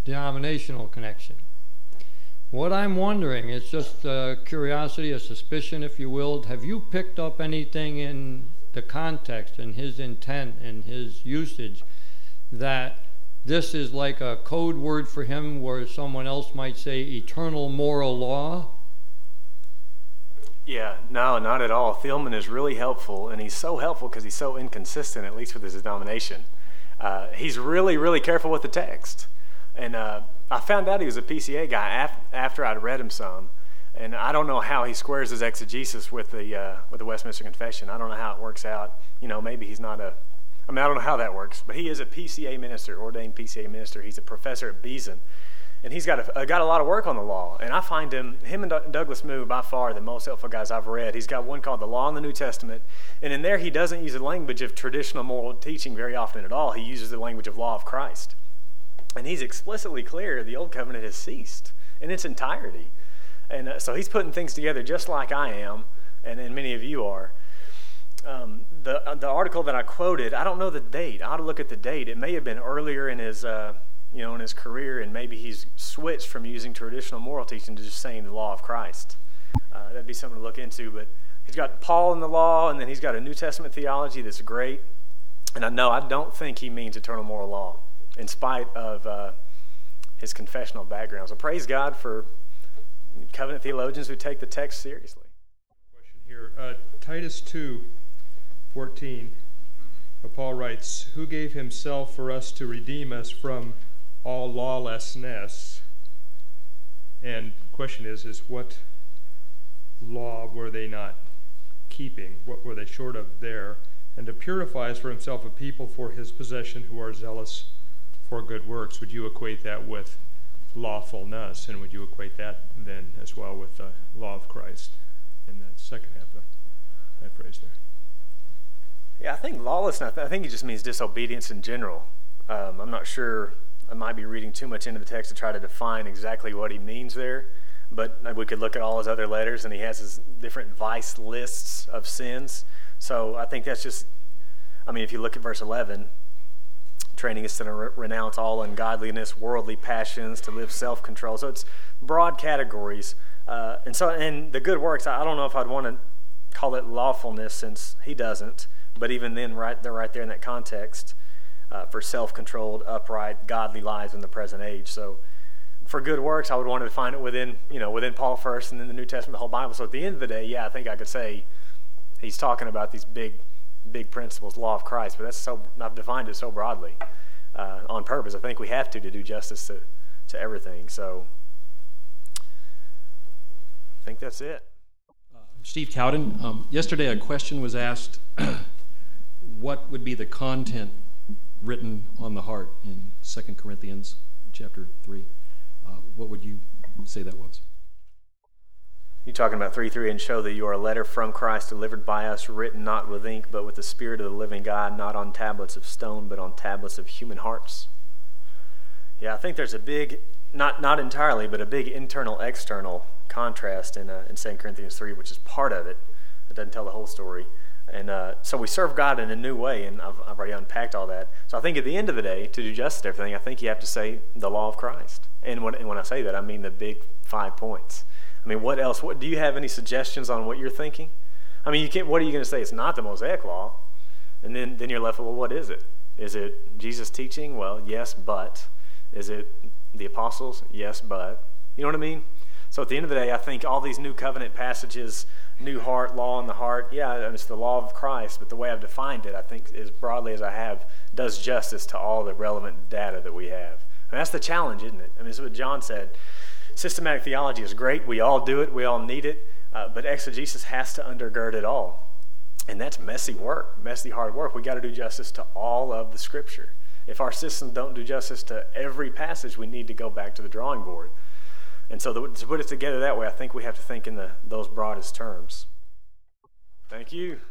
denominational connection. What I'm wondering, it's just a curiosity, a suspicion, if you will. Have you picked up anything in the context and his intent and his usage that this is like a code word for him where someone else might say eternal moral law? Yeah, no, not at all. Thielman is really helpful, and he's so helpful because he's so inconsistent, at least with his denomination. Uh, he's really, really careful with the text. And uh, I found out he was a PCA guy af- after I'd read him some. And I don't know how he squares his exegesis with the, uh, with the Westminster Confession. I don't know how it works out. You know, maybe he's not a, I mean, I don't know how that works, but he is a PCA minister, ordained PCA minister. He's a professor at Beeson and he's got a, got a lot of work on the law. And I find him, him and Douglas Moo, by far the most helpful guys I've read. He's got one called The Law in the New Testament, and in there he doesn't use the language of traditional moral teaching very often at all. He uses the language of law of Christ, and he's explicitly clear the old covenant has ceased in its entirety, and uh, so he's putting things together just like I am, and, and many of you are. Um, the uh, the article that I quoted, I don't know the date. I ought to look at the date. It may have been earlier in his. Uh, you know, in his career, and maybe he's switched from using traditional moral teaching to just saying the law of Christ. Uh, that'd be something to look into. But he's got Paul in the law, and then he's got a New Testament theology that's great. And I know I don't think he means eternal moral law, in spite of uh, his confessional background. So praise God for covenant theologians who take the text seriously. Question here, uh, Titus two, fourteen. Paul writes, "Who gave himself for us to redeem us from." All lawlessness. And the question is, is what law were they not keeping? What were they short of there? And to purify for himself a people for his possession who are zealous for good works. Would you equate that with lawfulness? And would you equate that then as well with the law of Christ in that second half of that phrase there? Yeah, I think lawlessness, I think it just means disobedience in general. Um, I'm not sure I might be reading too much into the text to try to define exactly what he means there. But we could look at all his other letters, and he has his different vice lists of sins. So I think that's just, I mean, if you look at verse 11, training us to re- renounce all ungodliness, worldly passions, to live self control. So it's broad categories. Uh, and so, and the good works, I don't know if I'd want to call it lawfulness since he doesn't, but even then, right there, right there in that context, uh, for self controlled, upright, godly lives in the present age. So, for good works, I would want to define it within, you know, within Paul first and then the New Testament, the whole Bible. So, at the end of the day, yeah, I think I could say he's talking about these big, big principles, law of Christ, but that's so, I've defined it so broadly uh, on purpose. I think we have to to do justice to, to everything. So, I think that's it. Uh, Steve Cowden, um, yesterday a question was asked what would be the content written on the heart in 2 Corinthians chapter 3. Uh, what would you say that was? You're talking about 3 3 and show that you are a letter from Christ delivered by us, written not with ink, but with the Spirit of the living God, not on tablets of stone, but on tablets of human hearts. Yeah, I think there's a big, not, not entirely, but a big internal external contrast in, uh, in 2 Corinthians 3, which is part of it. It doesn't tell the whole story. And uh, so we serve God in a new way, and I've, I've, already unpacked all that. So I think at the end of the day, to do justice to everything, I think you have to say the law of Christ. And when, and when I say that, I mean the big five points. I mean, what else? What do you have any suggestions on what you're thinking? I mean, you can't. What are you going to say? It's not the Mosaic law, and then then you're left with, well, what is it? Is it Jesus' teaching? Well, yes, but is it the apostles? Yes, but you know what I mean. So at the end of the day, I think all these new covenant passages new heart, law in the heart. Yeah, it's the law of Christ, but the way I've defined it, I think, as broadly as I have, does justice to all the relevant data that we have. And that's the challenge, isn't it? I mean, it's what John said. Systematic theology is great. We all do it. We all need it. Uh, but exegesis has to undergird it all. And that's messy work, messy, hard work. We got to do justice to all of the Scripture. If our systems don't do justice to every passage, we need to go back to the drawing board. And so to put it together that way, I think we have to think in the, those broadest terms. Thank you.